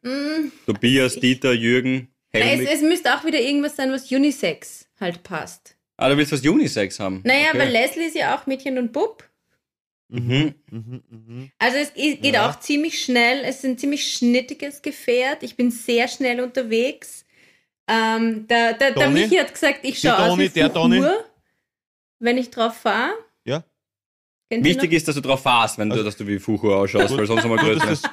Speaker 2: Tobias, Dieter, Jürgen,
Speaker 4: Na, Es,
Speaker 2: Helmut.
Speaker 4: es müsste auch wieder irgendwas sein, was Unisex halt passt.
Speaker 2: Ah, du willst was Unisex haben.
Speaker 4: Naja,
Speaker 2: okay.
Speaker 4: weil Leslie ist ja auch Mädchen und Bub.
Speaker 2: Mhm.
Speaker 3: Mhm, mhm.
Speaker 4: Also es geht
Speaker 3: Ja.
Speaker 4: auch ziemlich schnell. Es ist ein ziemlich schnittiges Gefährt. Ich bin sehr schnell unterwegs. Ähm, der, der, der? Michi hat gesagt, ich schaue aus wie
Speaker 3: der?
Speaker 4: Fuchur, wenn ich drauf fahre.
Speaker 3: Ja.
Speaker 2: Wichtig ist, dass du drauf fahrst, wenn du, dass du wie Fuchur ausschaust, weil sonst haben wir
Speaker 3: Gut,
Speaker 2: größer.
Speaker 3: dass das,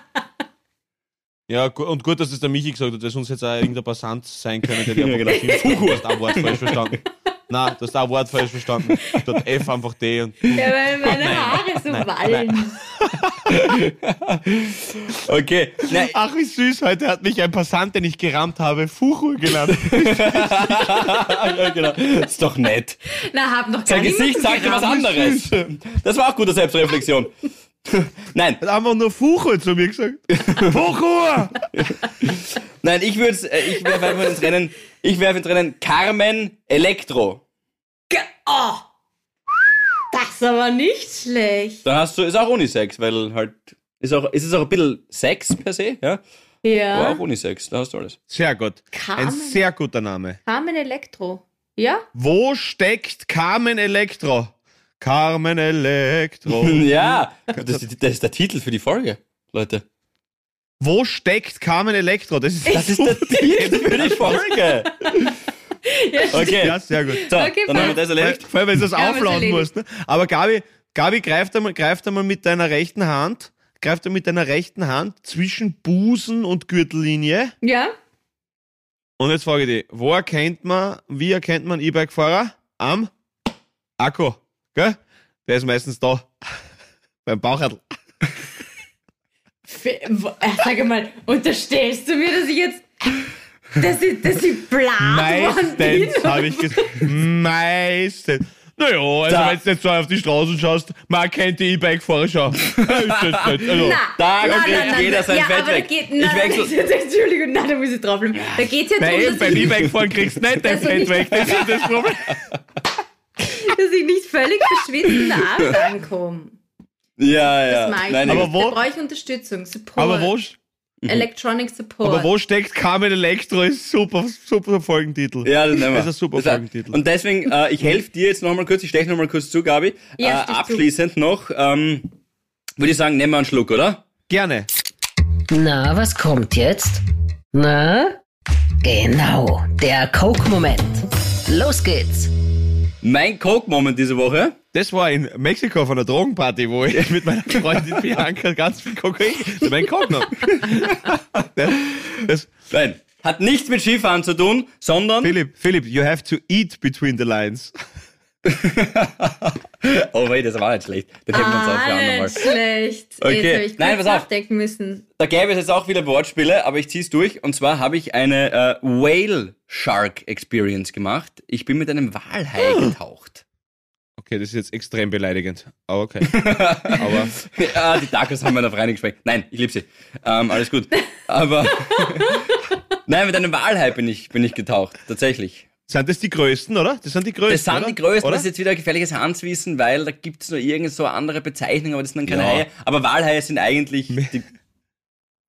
Speaker 3: ja, und gut, dass das der Michi gesagt hat, weil sonst hätte es auch irgendein Passant sein können, der <laughs> dir
Speaker 2: Ja,
Speaker 3: einfach
Speaker 2: genau.
Speaker 3: Fuhu hast Wort falsch verstanden. <laughs> Nein, du hast ein Wort falsch verstanden. Statt F einfach D und
Speaker 4: Ja, weil meine Haare so wallen.
Speaker 2: Okay. Nein,
Speaker 3: Ach, wie süß, heute hat mich ein Passant, den ich gerammt habe, Fuchu genannt. <laughs>
Speaker 2: ja, genau. Das ist doch nett.
Speaker 4: Na, hab noch
Speaker 2: Sein Gesicht sagt dir was anderes. Das war auch gute Selbstreflexion. <laughs> Nein,
Speaker 3: Hat einfach nur Fuchu zu mir gesagt. <laughs> Fuchu!
Speaker 2: nein, ich würde ich werfe einfach ins Rennen, ich werfe ins Rennen Carmen Elektro.
Speaker 4: Oh, das ist aber nicht schlecht.
Speaker 2: Dann hast du, ist auch Unisex, weil halt, ist auch, ist es auch ein bisschen Sex per se, ja? Aber
Speaker 4: Ja.
Speaker 2: auch Unisex, da hast du alles.
Speaker 3: Sehr gut.
Speaker 4: Carmen.
Speaker 3: Ein sehr guter Name.
Speaker 4: Carmen Elektro. Ja?
Speaker 3: Wo steckt Carmen Elektro? Carmen Elektro. <laughs>
Speaker 2: Ja, das, das ist der Titel für die Folge, Leute.
Speaker 3: Wo steckt Carmen Elektro? Das ist,
Speaker 2: Das ist der <laughs> Titel für die Folge. Okay,
Speaker 3: Ja, sehr gut.
Speaker 2: so,
Speaker 4: Okay,
Speaker 2: dann haben wir das erledigt.
Speaker 3: vor allem, wenn du das
Speaker 4: Ja,
Speaker 3: aufladen
Speaker 4: erledigt.
Speaker 3: musst. Ne? Aber Gabi, Gabi greift einmal, greift einmal mit deiner rechten Hand, greift einmal mit deiner rechten Hand zwischen Busen und Gürtellinie.
Speaker 4: Ja?
Speaker 3: Und jetzt frage ich dich, wo erkennt man, wie erkennt man E-Bike-Fahrer? Am Akku, gell? Der ist meistens da. <laughs> Beim Bauchradl.
Speaker 4: Äh, Sag mal, unterstellst du mir, dass ich jetzt. dass ich, dass ich bin?
Speaker 3: Meistens, habe ich gesagt. Meistens. Naja, also
Speaker 2: Da-
Speaker 3: wenn du jetzt so auf die Straßen schaust, man kennt die E-Bike-Fahrer schon. <laughs> Also,
Speaker 4: Na,
Speaker 2: Da
Speaker 4: nein,
Speaker 2: kriegt
Speaker 4: nein, nein,
Speaker 2: jeder
Speaker 4: nein.
Speaker 2: sein
Speaker 4: ja,
Speaker 2: Fett weg.
Speaker 4: Geht,
Speaker 2: Ich
Speaker 4: nein,
Speaker 2: wechsel-
Speaker 4: Jetzt, <laughs> Entschuldigung, nein, da muss ich draufbleiben. Da geht es ja
Speaker 3: eben,
Speaker 4: dass
Speaker 3: beim
Speaker 4: ich,
Speaker 3: E-Bike-Fahren kriegst du nicht dein
Speaker 4: Also
Speaker 3: Fett
Speaker 4: nicht-
Speaker 3: weg. Das ist das Problem. <laughs>
Speaker 4: dass ich nicht völlig verschwitzt in der Arbeit ankomme.
Speaker 2: Ja, ja.
Speaker 4: Das mag ich
Speaker 2: Nein.
Speaker 3: Aber wo-
Speaker 4: Da brauche ich Unterstützung, Support.
Speaker 3: Aber wo,
Speaker 4: Electronic Support.
Speaker 3: aber wo steckt Carmen Elektro? Ist super, super Folgentitel.
Speaker 2: Ja, das nehmen wir.
Speaker 3: Das ist ein super
Speaker 2: Das
Speaker 3: Folgentitel.
Speaker 2: Und deswegen, äh, ich helfe dir jetzt nochmal kurz, ich steche nochmal kurz zu, Gabi.
Speaker 4: Ja,
Speaker 2: äh,
Speaker 4: stich zu.
Speaker 2: abschließend noch, ähm, würde ich sagen, nehmen wir einen Schluck, oder?
Speaker 3: Gerne.
Speaker 1: Na, was kommt jetzt? Na? Genau, der Coke-Moment. Los geht's.
Speaker 2: Mein Coke-Moment diese Woche.
Speaker 3: Das war in Mexiko auf einer Drogenparty, wo ich mit meiner Freundin Bianca ganz viel Kokain, mein Coke noch. das,
Speaker 2: Nein. hat nichts mit Skifahren zu tun, sondern.
Speaker 3: Philipp, Philipp, you have to eat between the lines. <laughs>
Speaker 2: oh wait, das war nicht schlecht. Den hätten wir uns auch für
Speaker 4: Ah,
Speaker 2: andermal.
Speaker 4: nicht schlecht.
Speaker 2: Okay.
Speaker 4: Jetzt
Speaker 2: Nein, pass auf.
Speaker 4: nachdenken müssen.
Speaker 2: Da gäbe es jetzt auch wieder Wortspiele, aber ich zieh's durch. Und zwar habe ich eine äh, Whale Shark Experience gemacht. Ich bin mit einem Walhai <gasps> getaucht.
Speaker 3: Okay, das ist jetzt extrem beleidigend. Aber okay. <laughs> Aber
Speaker 2: ja, die Tacos haben wir noch rein geschmeckt. Nein, ich liebe sie. Ähm, alles gut. Aber <laughs> nein, mit einem Walhai bin ich, bin ich getaucht. Tatsächlich.
Speaker 3: Sind das die größten, oder? Das sind die größten.
Speaker 2: Das sind
Speaker 3: oder?
Speaker 2: die größten,
Speaker 3: Oder?
Speaker 2: das ist jetzt wieder ein gefährliches Handwissen, weil da gibt es nur irgend so andere Bezeichnungen, aber das sind dann keine
Speaker 3: Ja.
Speaker 2: Haie. Aber Walhaie sind eigentlich die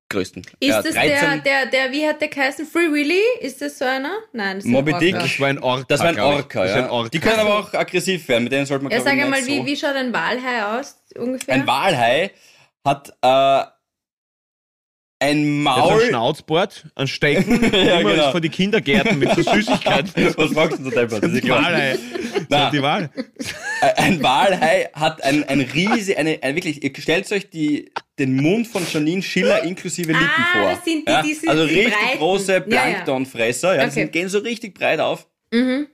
Speaker 2: größten.
Speaker 4: Ist
Speaker 2: ja,
Speaker 4: das der, der, der, wie hat der geheißen? Free Willy? Ist das so einer? Nein, das ist
Speaker 2: Moby
Speaker 4: ein
Speaker 2: Dick.
Speaker 4: Orca.
Speaker 3: Das war ein Orca.
Speaker 2: Das war ein. Orca, ja.
Speaker 3: ein Orca.
Speaker 2: Die können aber auch aggressiv werden, mit denen sollte man
Speaker 4: Ja, sag einmal,
Speaker 2: nicht
Speaker 4: wie,
Speaker 2: so.
Speaker 4: wie schaut ein Walhai aus ungefähr?
Speaker 2: Ein Walhai hat äh, ein Maul.
Speaker 3: ein Schnauzbord, ein Stecken, <laughs>
Speaker 2: Ja,
Speaker 3: immer
Speaker 2: genau.
Speaker 3: von den Kindergärten mit so <laughs> Süßigkeiten.
Speaker 2: Was fragst du so deppert? Das ist
Speaker 3: die. Walhai. <laughs>
Speaker 2: Na.
Speaker 3: Die Wahl.
Speaker 2: Ein Walhai hat ein, ein riesig, eine, ein wirklich, ihr stellt euch die, den Mund von Janine Schiller inklusive Lippen
Speaker 4: Ah,
Speaker 2: vor.
Speaker 4: das sind die-
Speaker 2: ja?
Speaker 4: die sind
Speaker 2: Also
Speaker 4: die
Speaker 2: richtig
Speaker 4: breiten.
Speaker 2: große
Speaker 4: Ja, ja.
Speaker 2: Planktonfresser, ja, die
Speaker 4: Okay.
Speaker 2: sind, gehen so richtig breit auf.
Speaker 4: Mhm.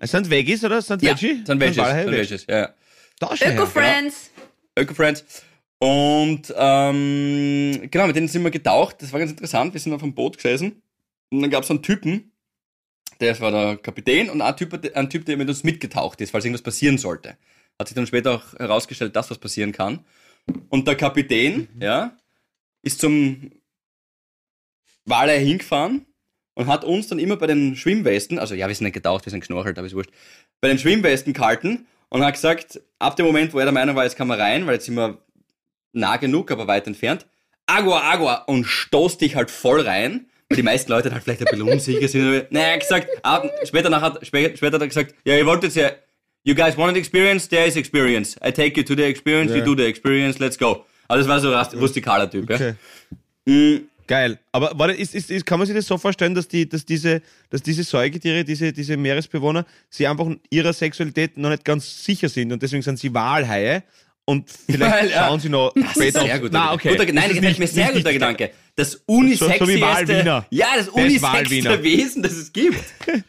Speaker 3: Es sind Veggies, oder? Es sind
Speaker 2: ja,
Speaker 3: Veggie?
Speaker 2: sind Veggies, sind
Speaker 3: Veggies.
Speaker 2: Veggies, ja, ja.
Speaker 4: Öko-Friends.
Speaker 2: Öko-Friends. Und ähm, genau, mit denen sind wir getaucht. Das war ganz interessant. Wir sind auf einem Boot gesessen. Und dann gab es einen Typen, der war der Kapitän, und ein Typ, ein Typ, der mit uns mitgetaucht ist, falls irgendwas passieren sollte. Hat sich dann später auch herausgestellt, dass was passieren kann. Und der Kapitän, ja, ist zum Walei hingefahren und hat uns dann immer bei den Schwimmwesten, also ja, wir sind nicht getaucht, wir sind geschnorchelt, aber ist wurscht, bei den Schwimmwesten gehalten und hat gesagt, ab dem Moment, wo er der Meinung war, jetzt kann man rein, weil jetzt sind wir nah genug, aber weit entfernt, Agua, Agua und stoßt dich halt voll rein, weil die meisten Leute halt vielleicht ein bisschen unsicher sind. Naja, gesagt, ab, später, nachher, später, später hat er gesagt, ja, ihr wollt jetzt ja, you guys wanted experience, there is experience. I take you to the experience, you
Speaker 3: Ja.
Speaker 2: do the experience, let's go. Also das war so ein rustikaler Typ,
Speaker 3: Okay.
Speaker 2: ja. Mm,
Speaker 3: Geil. Aber warte, ist, ist, ist, kann man sich das so vorstellen, dass, die, dass, diese, dass diese Säugetiere, diese, diese Meeresbewohner, sie einfach in ihrer Sexualität noch nicht ganz sicher sind und deswegen sind sie Walhaie und vielleicht
Speaker 2: Weil, ja.
Speaker 3: schauen sie noch
Speaker 2: Das ist
Speaker 3: später
Speaker 2: sehr
Speaker 3: auf-
Speaker 2: guter
Speaker 3: Na,
Speaker 2: Gedanke.
Speaker 3: okay.
Speaker 2: Guter, nein,
Speaker 3: Das
Speaker 2: das
Speaker 3: ist
Speaker 2: mir sehr guter Gedanke. Das unisexieste,
Speaker 3: Walwiener.
Speaker 2: ja, das
Speaker 3: ist Walwiener.
Speaker 2: Wesen, das es gibt. <laughs>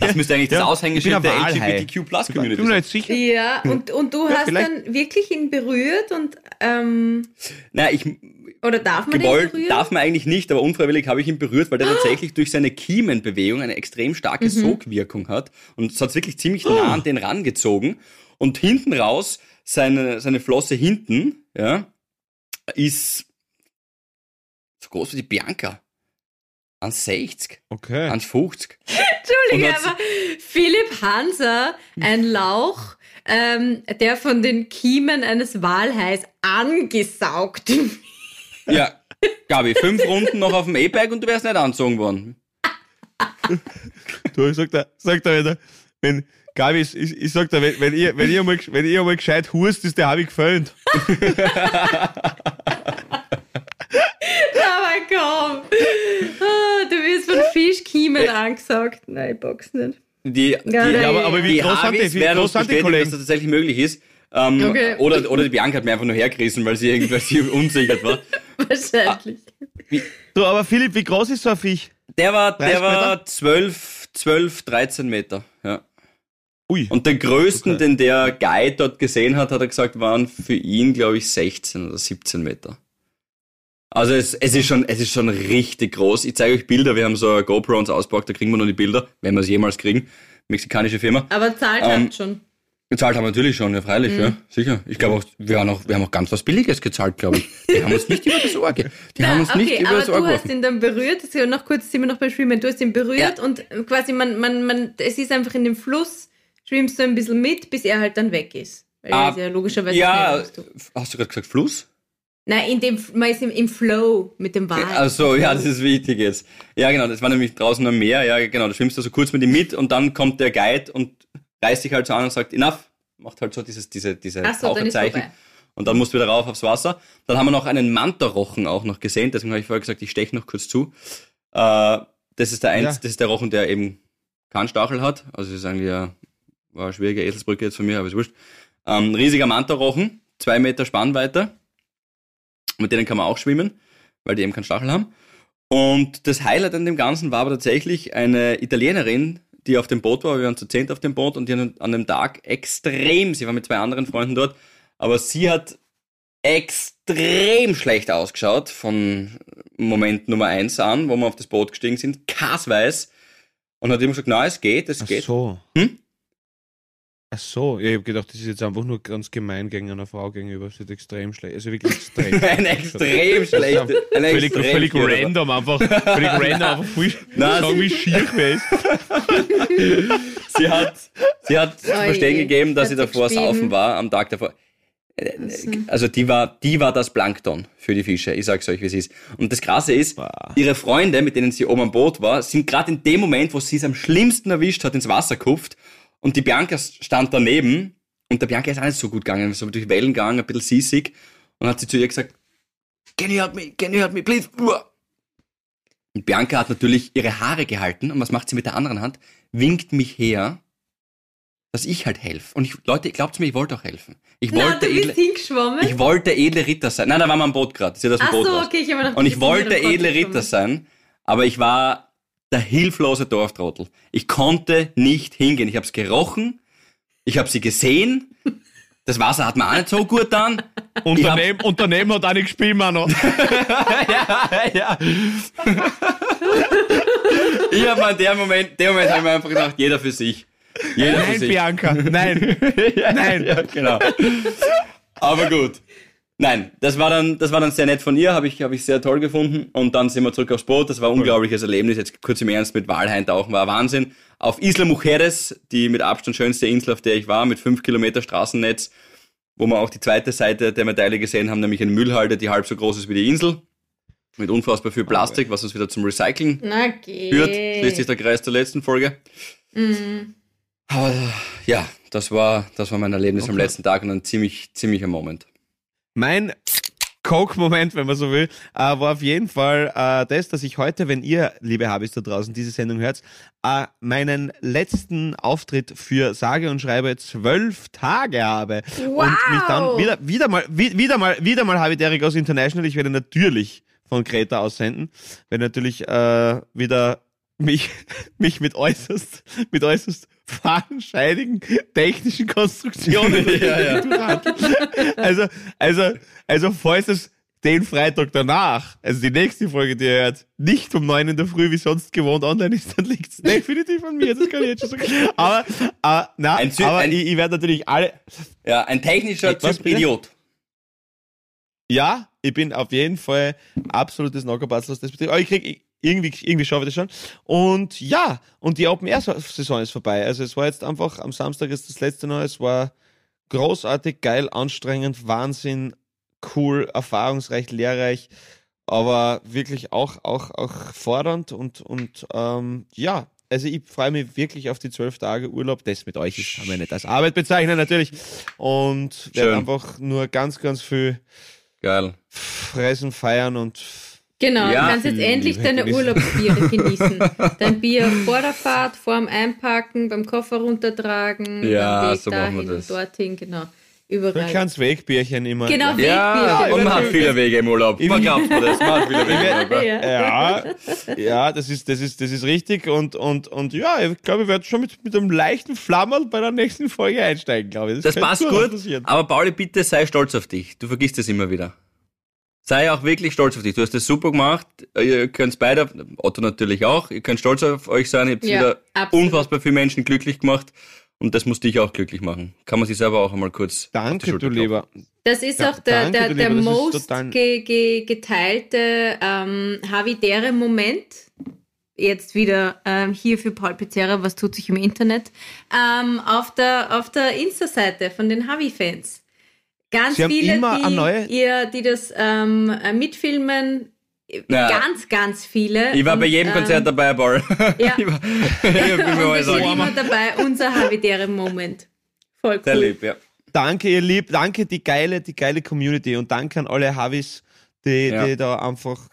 Speaker 2: Das müsste eigentlich das
Speaker 3: Ja,
Speaker 2: Aushängeschild
Speaker 3: bin
Speaker 2: der. LGBTQ Plus
Speaker 3: Ich bin
Speaker 2: Community
Speaker 3: mir
Speaker 2: sein.
Speaker 3: nicht sicher.
Speaker 4: Ja, und, und du hast
Speaker 3: vielleicht-
Speaker 4: dann wirklich ihn berührt und ähm,
Speaker 2: Na, ich
Speaker 4: oder darf man
Speaker 2: gewollt
Speaker 4: ihn berühren?
Speaker 2: darf man eigentlich nicht, aber unfreiwillig habe ich ihn berührt, weil der tatsächlich durch seine Kiemenbewegung eine extrem starke
Speaker 4: Mhm.
Speaker 2: Sogwirkung hat und es hat wirklich ziemlich nah an den rangezogen und hinten raus seine seine Flosse hinten, ja, ist so groß wie die Bianca. An 60,
Speaker 3: Okay.
Speaker 2: an 50.
Speaker 4: Entschuldige, aber Philipp Hanser, ein Lauch, ähm, der von den Kiemen eines Walhais angesaugt wird.
Speaker 2: Ja, Gabi, fünf Runden noch auf dem E-Bike und du wärst nicht angezogen worden.
Speaker 3: Du, ich sag da, sag da wieder, wenn, Gabi, ich, ich, ich sag da, wenn, wenn ihr, wenn ihr mal, wenn ihr mal gescheit hust, ist der habe ich gefällt. <laughs>
Speaker 4: Aber komm, ah, du wirst von Fischkiemen angesaugt. Nein, ich box nicht.
Speaker 2: Die, die,
Speaker 4: Ja,
Speaker 3: aber, aber wie
Speaker 2: die
Speaker 3: groß sind die, wie groß sind die
Speaker 2: bestätigen, dass
Speaker 3: Kollegen?
Speaker 2: das tatsächlich möglich ist. Ähm,
Speaker 4: Okay.
Speaker 2: oder, oder die Bianca hat mir einfach nur hergerissen, weil sie irgendwie <laughs> unsicher war.
Speaker 4: Wahrscheinlich.
Speaker 3: Du, aber Philipp, wie groß ist so ein Viech?
Speaker 2: Der war,
Speaker 3: 30
Speaker 2: der war 12, 12, 13 Meter. Ja.
Speaker 3: Ui.
Speaker 2: Und den größten,
Speaker 3: Okay.
Speaker 2: den der Guide dort gesehen hat, hat er gesagt, waren für ihn, glaube ich, 16 oder 17 Meter. Also es, es, ist schon, es ist schon richtig groß. Ich zeige euch Bilder, wir haben so eine GoPro uns auspackt, da kriegen wir noch die Bilder, wenn wir es jemals kriegen. Mexikanische Firma.
Speaker 4: Aber zahlt
Speaker 2: Ähm,
Speaker 4: habt schon.
Speaker 2: Gezahlt haben wir natürlich schon, ja freilich,
Speaker 4: Mhm.
Speaker 2: ja, sicher. Ich glaube auch, wir haben auch, wir haben auch ganz was Billiges gezahlt, glaube ich. Die haben uns nicht über das Ohr, ge die haben uns
Speaker 4: okay,
Speaker 2: nicht über
Speaker 4: aber
Speaker 2: das Ohr
Speaker 4: du hast
Speaker 2: geworfen.
Speaker 4: ihn dann berührt. Das ist ja noch kurz, sind wir noch beim Schwimmen. Du hast ihn berührt
Speaker 2: Ja.
Speaker 4: und quasi man, man, man, es ist einfach in dem Fluss, schwimmst du ein bisschen mit, bis er halt dann weg ist. Weil
Speaker 2: Ah,
Speaker 4: ist ja logischerweise
Speaker 2: Ja, hast du gerade gesagt Fluss?
Speaker 4: Nein, in dem, man ist im, im Flow mit dem Wal.
Speaker 2: Also ja, das ist wichtig jetzt. Ja, genau, das war nämlich draußen am Meer, ja, genau, da schwimmst du so kurz mit ihm mit und dann kommt der Guide und reißt dich halt so an und sagt, enough, macht halt so dieses, diese, diese
Speaker 4: Ach so,
Speaker 2: Taucherzeichen. Und dann musst du wieder rauf aufs Wasser. Dann haben wir noch einen Mantarochen auch noch gesehen, deswegen habe ich vorher gesagt, ich steche noch kurz zu. Äh, das ist der eins,
Speaker 3: Ja.
Speaker 2: das ist der Rochen, der eben keinen Stachel hat. Also das ist eigentlich eine, war eine schwierige Eselsbrücke jetzt von mir, aber ist wurscht. Ähm, riesiger Mantarochen, zwei Meter Spannweite. Mit denen kann man auch schwimmen, weil die eben keinen Stachel haben. Und das Highlight an dem Ganzen war aber tatsächlich eine Italienerin, die auf dem Boot war. Wir waren zu zehnt auf dem Boot und die an dem Tag extrem, sie war mit zwei anderen Freunden dort, aber sie hat extrem schlecht ausgeschaut von Moment Nummer eins an, wo wir auf das Boot gestiegen sind, kassweiß. Und hat immer gesagt, na, es geht, es
Speaker 3: Ach
Speaker 2: geht.
Speaker 3: so.
Speaker 2: Hm?
Speaker 3: Ach so, ja, ich habe gedacht, das ist jetzt einfach nur ganz gemein gegen eine Frau gegenüber. Das ist extrem schlecht. Also wirklich extrem. <laughs>
Speaker 2: Ein extrem schlecht. Ein
Speaker 3: Völlig,
Speaker 2: extrem
Speaker 3: völlig random einfach. Völlig random einfach viel <laughs>
Speaker 2: Nein,
Speaker 3: sagen, wie schier ist. <laughs>
Speaker 2: Sie hat, sie hat zu
Speaker 4: Oje.
Speaker 2: verstehen gegeben, dass
Speaker 4: Hat
Speaker 2: sie
Speaker 4: sie
Speaker 2: davor
Speaker 4: geschrieben?
Speaker 2: saufen war, am Tag davor. Also die war, die war das Plankton für die Fische. Ich sag's euch, wie es ist. Und das Krasse ist,
Speaker 3: Boah.
Speaker 2: ihre Freunde, mit denen sie oben am Boot war, sind gerade in dem Moment, wo sie es am schlimmsten erwischt hat, ins Wasser kupft. Und die Bianca stand daneben. Und der Bianca ist auch nicht so gut gegangen, so durch Wellen gegangen, ein bisschen seasick. Und hat sie zu ihr gesagt, can you help me, can you help me, please? Und Bianca hat natürlich ihre Haare gehalten. Und was macht sie mit der anderen Hand? Winkt mich her, dass ich halt helfe. Und ich, Leute, glaubt mir, ich wollte auch helfen. Ich
Speaker 4: Na,
Speaker 2: wollte
Speaker 4: du bist
Speaker 2: edle,
Speaker 4: hingeschwommen?
Speaker 2: ich wollte edle Ritter sein. Nein, da waren wir am Boot gerade. Sie hat dem
Speaker 4: Ach
Speaker 2: Boot
Speaker 4: so,
Speaker 2: raus.
Speaker 4: okay, ich habe
Speaker 2: Und
Speaker 4: du
Speaker 2: ich wollte edle. Ritter sein, aber ich war der hilflose Dorftrottel. Ich konnte nicht hingehen. Ich habe es gerochen, ich habe sie gesehen. Das Wasser hat mir auch nicht so gut an. Hab-
Speaker 3: und daneben hat auch nicht gespielt, Mano. <laughs>
Speaker 2: ja, ja. ich habe mir in dem Moment, dem Moment habe ich mir einfach gedacht, jeder für sich. Jeder für
Speaker 3: Nein,
Speaker 2: sich.
Speaker 3: Bianca, nein. <laughs> Nein.
Speaker 2: Ja, genau. Aber gut. Nein, das war dann, das war dann sehr nett von ihr, habe ich, habe ich sehr toll gefunden. Und dann sind wir zurück aufs Boot. Das war ein unglaubliches Erlebnis. Jetzt kurz im Ernst mit Walhain tauchen war Wahnsinn. Auf Isla Mujeres, die mit Abstand schönste Insel, auf der ich war, mit fünf Kilometer Straßennetz, wo wir auch die zweite Seite der Medaille gesehen haben, nämlich eine Müllhalde, die halb so groß ist wie die Insel. Mit unfassbar viel Plastik, was uns wieder zum Recycling
Speaker 4: Na, geh.
Speaker 2: führt. Schließt sich der Kreis zur letzten Folge.
Speaker 4: Mhm.
Speaker 2: Aber ja, das war, das war mein Erlebnis am
Speaker 3: Okay.
Speaker 2: letzten Tag und ein ziemlich, ziemlicher Moment.
Speaker 3: Mein Coke-Moment, wenn man so will, äh, war auf jeden Fall äh, das, dass ich heute, wenn ihr, liebe Habis da draußen, diese Sendung hört, äh, meinen letzten Auftritt für sage und schreibe zwölf Tage habe.
Speaker 4: Wow.
Speaker 3: Und mich dann wieder, wieder mal, wie- wieder mal, wieder mal habe ich Derek aus International. Ich werde natürlich von Kreta aussenden. Werde natürlich äh, wieder mich, <laughs> mich mit äußerst, mit äußerst fadenscheinigen technischen Konstruktionen <laughs>
Speaker 2: Ja,
Speaker 3: durchhandeln. <laughs> Also, also, also, falls es den Freitag danach, also die nächste Folge, die ihr hört, nicht um neun in der Früh wie sonst gewohnt online ist, dann liegt es <laughs> definitiv an mir, das kann ich jetzt schon sagen. Aber, äh, na,
Speaker 2: Ein Sy-
Speaker 3: aber
Speaker 2: ein-
Speaker 3: ich, ich werde natürlich alle,
Speaker 2: Ja, ein technischer? Idiot.
Speaker 3: Ja, ich bin auf jeden Fall absolutes Knockerbatzel, das betrifft. Aber ich krieg, irgendwie, irgendwie schaffe ich das schon. Und ja, und die Open Air Saison ist vorbei. Also es war jetzt einfach, am Samstag ist das letzte noch, es war großartig, geil, anstrengend, Wahnsinn, cool, erfahrungsreich, lehrreich, aber wirklich auch, auch, auch fordernd und, und ähm, ja, also ich freue mich wirklich auf die zwölf Tage Urlaub. Das mit euch ist, kann man nicht als Arbeit bezeichnen natürlich. Und werde einfach nur ganz, ganz viel
Speaker 2: Geil.
Speaker 3: fressen, feiern und
Speaker 4: Genau,
Speaker 2: Ja.
Speaker 4: du kannst jetzt endlich deine. Urlaubsbiere <laughs> genießen. Dein Bier vor der Fahrt, vorm Einpacken, beim Koffer runtertragen,
Speaker 2: Ja,
Speaker 4: beim Weg
Speaker 2: so machen wir
Speaker 4: dahin
Speaker 2: das.
Speaker 4: und dorthin, genau.
Speaker 3: Ein
Speaker 4: Überall.
Speaker 3: kleines Wegbierchen immer.
Speaker 4: Genau,
Speaker 2: Ja,
Speaker 4: Wegbier.
Speaker 2: und man hat viele Wege im Urlaub. Man glaubt mir das, man hat viele Wege im Urlaub. ja. <laughs>
Speaker 4: Ja.
Speaker 3: Ja, ja, das ist, das ist, das ist richtig und, und, und ja, ich glaube, ich werde schon mit, mit einem leichten Flammerl bei der nächsten Folge einsteigen, glaube ich.
Speaker 2: Das
Speaker 3: könnte
Speaker 2: passt gut,
Speaker 3: passieren.
Speaker 2: aber Pauli, bitte sei stolz auf dich. Du vergisst es immer wieder. Sei auch wirklich stolz auf dich. Du hast das super gemacht. Ihr könnt beide, Otto natürlich auch, ihr könnt stolz auf euch sein. Ihr habt
Speaker 4: Ja,
Speaker 2: wieder
Speaker 4: absolut.
Speaker 2: unfassbar viele Menschen glücklich gemacht. Und das muss dich auch glücklich machen. Kann man sich selber auch einmal kurz auf die
Speaker 3: Danke, du. Lieber.
Speaker 4: Das ist
Speaker 3: Ja,
Speaker 4: auch der,
Speaker 3: danke,
Speaker 4: der, der most ge, ge, geteilte ähm, Havidere Moment. Jetzt wieder ähm, hier für Paul Pizzerra, was tut sich im Internet? Ähm, auf der, auf der Insta-Seite von den Havi-Fans. Ganz
Speaker 3: Sie
Speaker 4: viele, die, ihr, die das ähm, äh, mitfilmen.
Speaker 2: Ja.
Speaker 4: Ganz, ganz viele.
Speaker 2: Ich war bei
Speaker 4: Und,
Speaker 2: jedem Konzert
Speaker 4: ähm,
Speaker 2: dabei, Paul.
Speaker 4: Ja. <laughs>
Speaker 2: ich war, <laughs> ich bin
Speaker 4: es steht
Speaker 2: sagen.
Speaker 4: immer dabei, unser Havidere Moment. Voll cool.
Speaker 2: Sehr lieb, ja.
Speaker 3: Danke, ihr Lieb, danke die geile, die geile Community und danke an alle Havis, die,
Speaker 2: Ja.
Speaker 3: die da einfach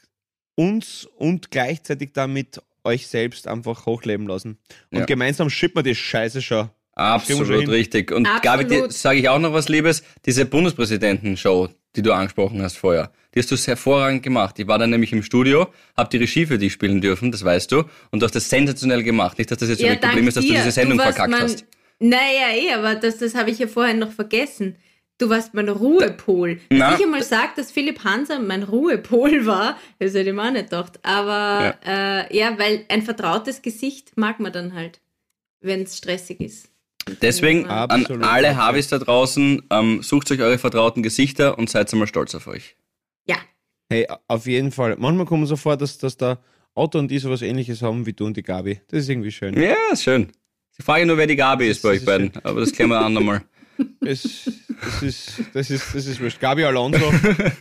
Speaker 3: uns und gleichzeitig damit euch selbst einfach hochleben lassen. Und
Speaker 2: Ja.
Speaker 3: gemeinsam schippen wir die Scheiße schon. Schon
Speaker 2: Absolut
Speaker 3: hin.
Speaker 2: richtig. Und
Speaker 4: Absolut.
Speaker 2: Gabi, sage ich auch noch was Liebes. Diese Bundespräsidenten-Show, die du angesprochen hast vorher. Die hast du hervorragend gemacht. Ich war dann nämlich im Studio, hab die Regie für dich spielen dürfen, das weißt du, und du hast das sensationell gemacht. Nicht, dass das jetzt so ein Problem ist, dass du diese Sendung
Speaker 4: du
Speaker 2: verkackt
Speaker 4: mein,
Speaker 2: hast.
Speaker 4: Naja, eh, aber das, das habe ich ja vorher noch vergessen. Du warst mein Ruhepol.
Speaker 2: Na.
Speaker 4: Dass ich einmal sage, dass Philipp Hanser mein Ruhepol war, <laughs> das hätte ich mir auch nicht gedacht. Aber ja. Äh, ja, weil ein vertrautes Gesicht mag man dann halt, wenn es stressig ist.
Speaker 2: Deswegen
Speaker 4: Ja.
Speaker 2: an
Speaker 3: Absolut.
Speaker 2: alle Harvis da draußen, ähm, sucht euch eure vertrauten Gesichter und seid einmal stolz auf euch.
Speaker 4: Ja,
Speaker 3: Hey, auf jeden Fall. Manchmal kommen so vor, dass, dass der Otto und die sowas ähnliches haben wie du und die Gabi. Das ist irgendwie schön.
Speaker 2: Ja, ist schön. Ich frage nur, wer die Gabi ist bei
Speaker 3: Das
Speaker 2: euch
Speaker 3: ist
Speaker 2: beiden, aber das klären wir andermal. <laughs>
Speaker 3: Das, das, ist, das, ist, das ist wurscht. Gabi Alonso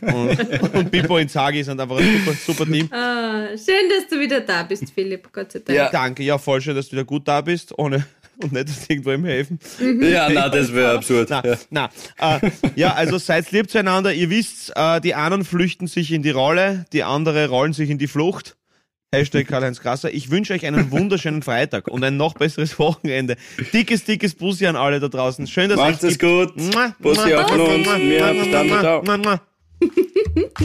Speaker 3: und, und Pippo Inzaghi sind einfach ein super, super Team.
Speaker 4: ah, schön, dass du wieder da bist, Philipp. Gott sei Dank.
Speaker 2: Ja.
Speaker 3: Danke, ja, voll schön, dass du wieder gut da bist, ohne und nicht dass irgendwo im helfen.
Speaker 2: Ja, na, das wäre absurd.
Speaker 3: Na,
Speaker 2: Ja.
Speaker 3: na, äh, ja, also seid lieb zueinander. Ihr wisst, äh, die einen flüchten sich in die Rolle, die andere rollen sich in die Flucht. Hashtag Karl-Heinz Krasser. Ich wünsche euch einen wunderschönen Freitag und ein noch besseres Wochenende. Dickes, dickes Bussi an alle da draußen. Schön, dass
Speaker 2: Macht
Speaker 3: euch
Speaker 2: es gut. Bussi auch von uns. Wir haben Stand. Ciao.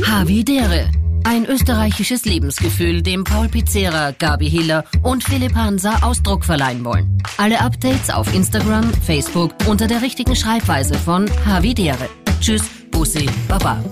Speaker 1: Havidere. Ein österreichisches Lebensgefühl, dem Paul Pizzera, Gabi Hiller und Philipp Hansa Ausdruck verleihen wollen. Alle Updates auf Instagram, Facebook unter der richtigen Schreibweise von Havidere. Tschüss, Bussi, Baba.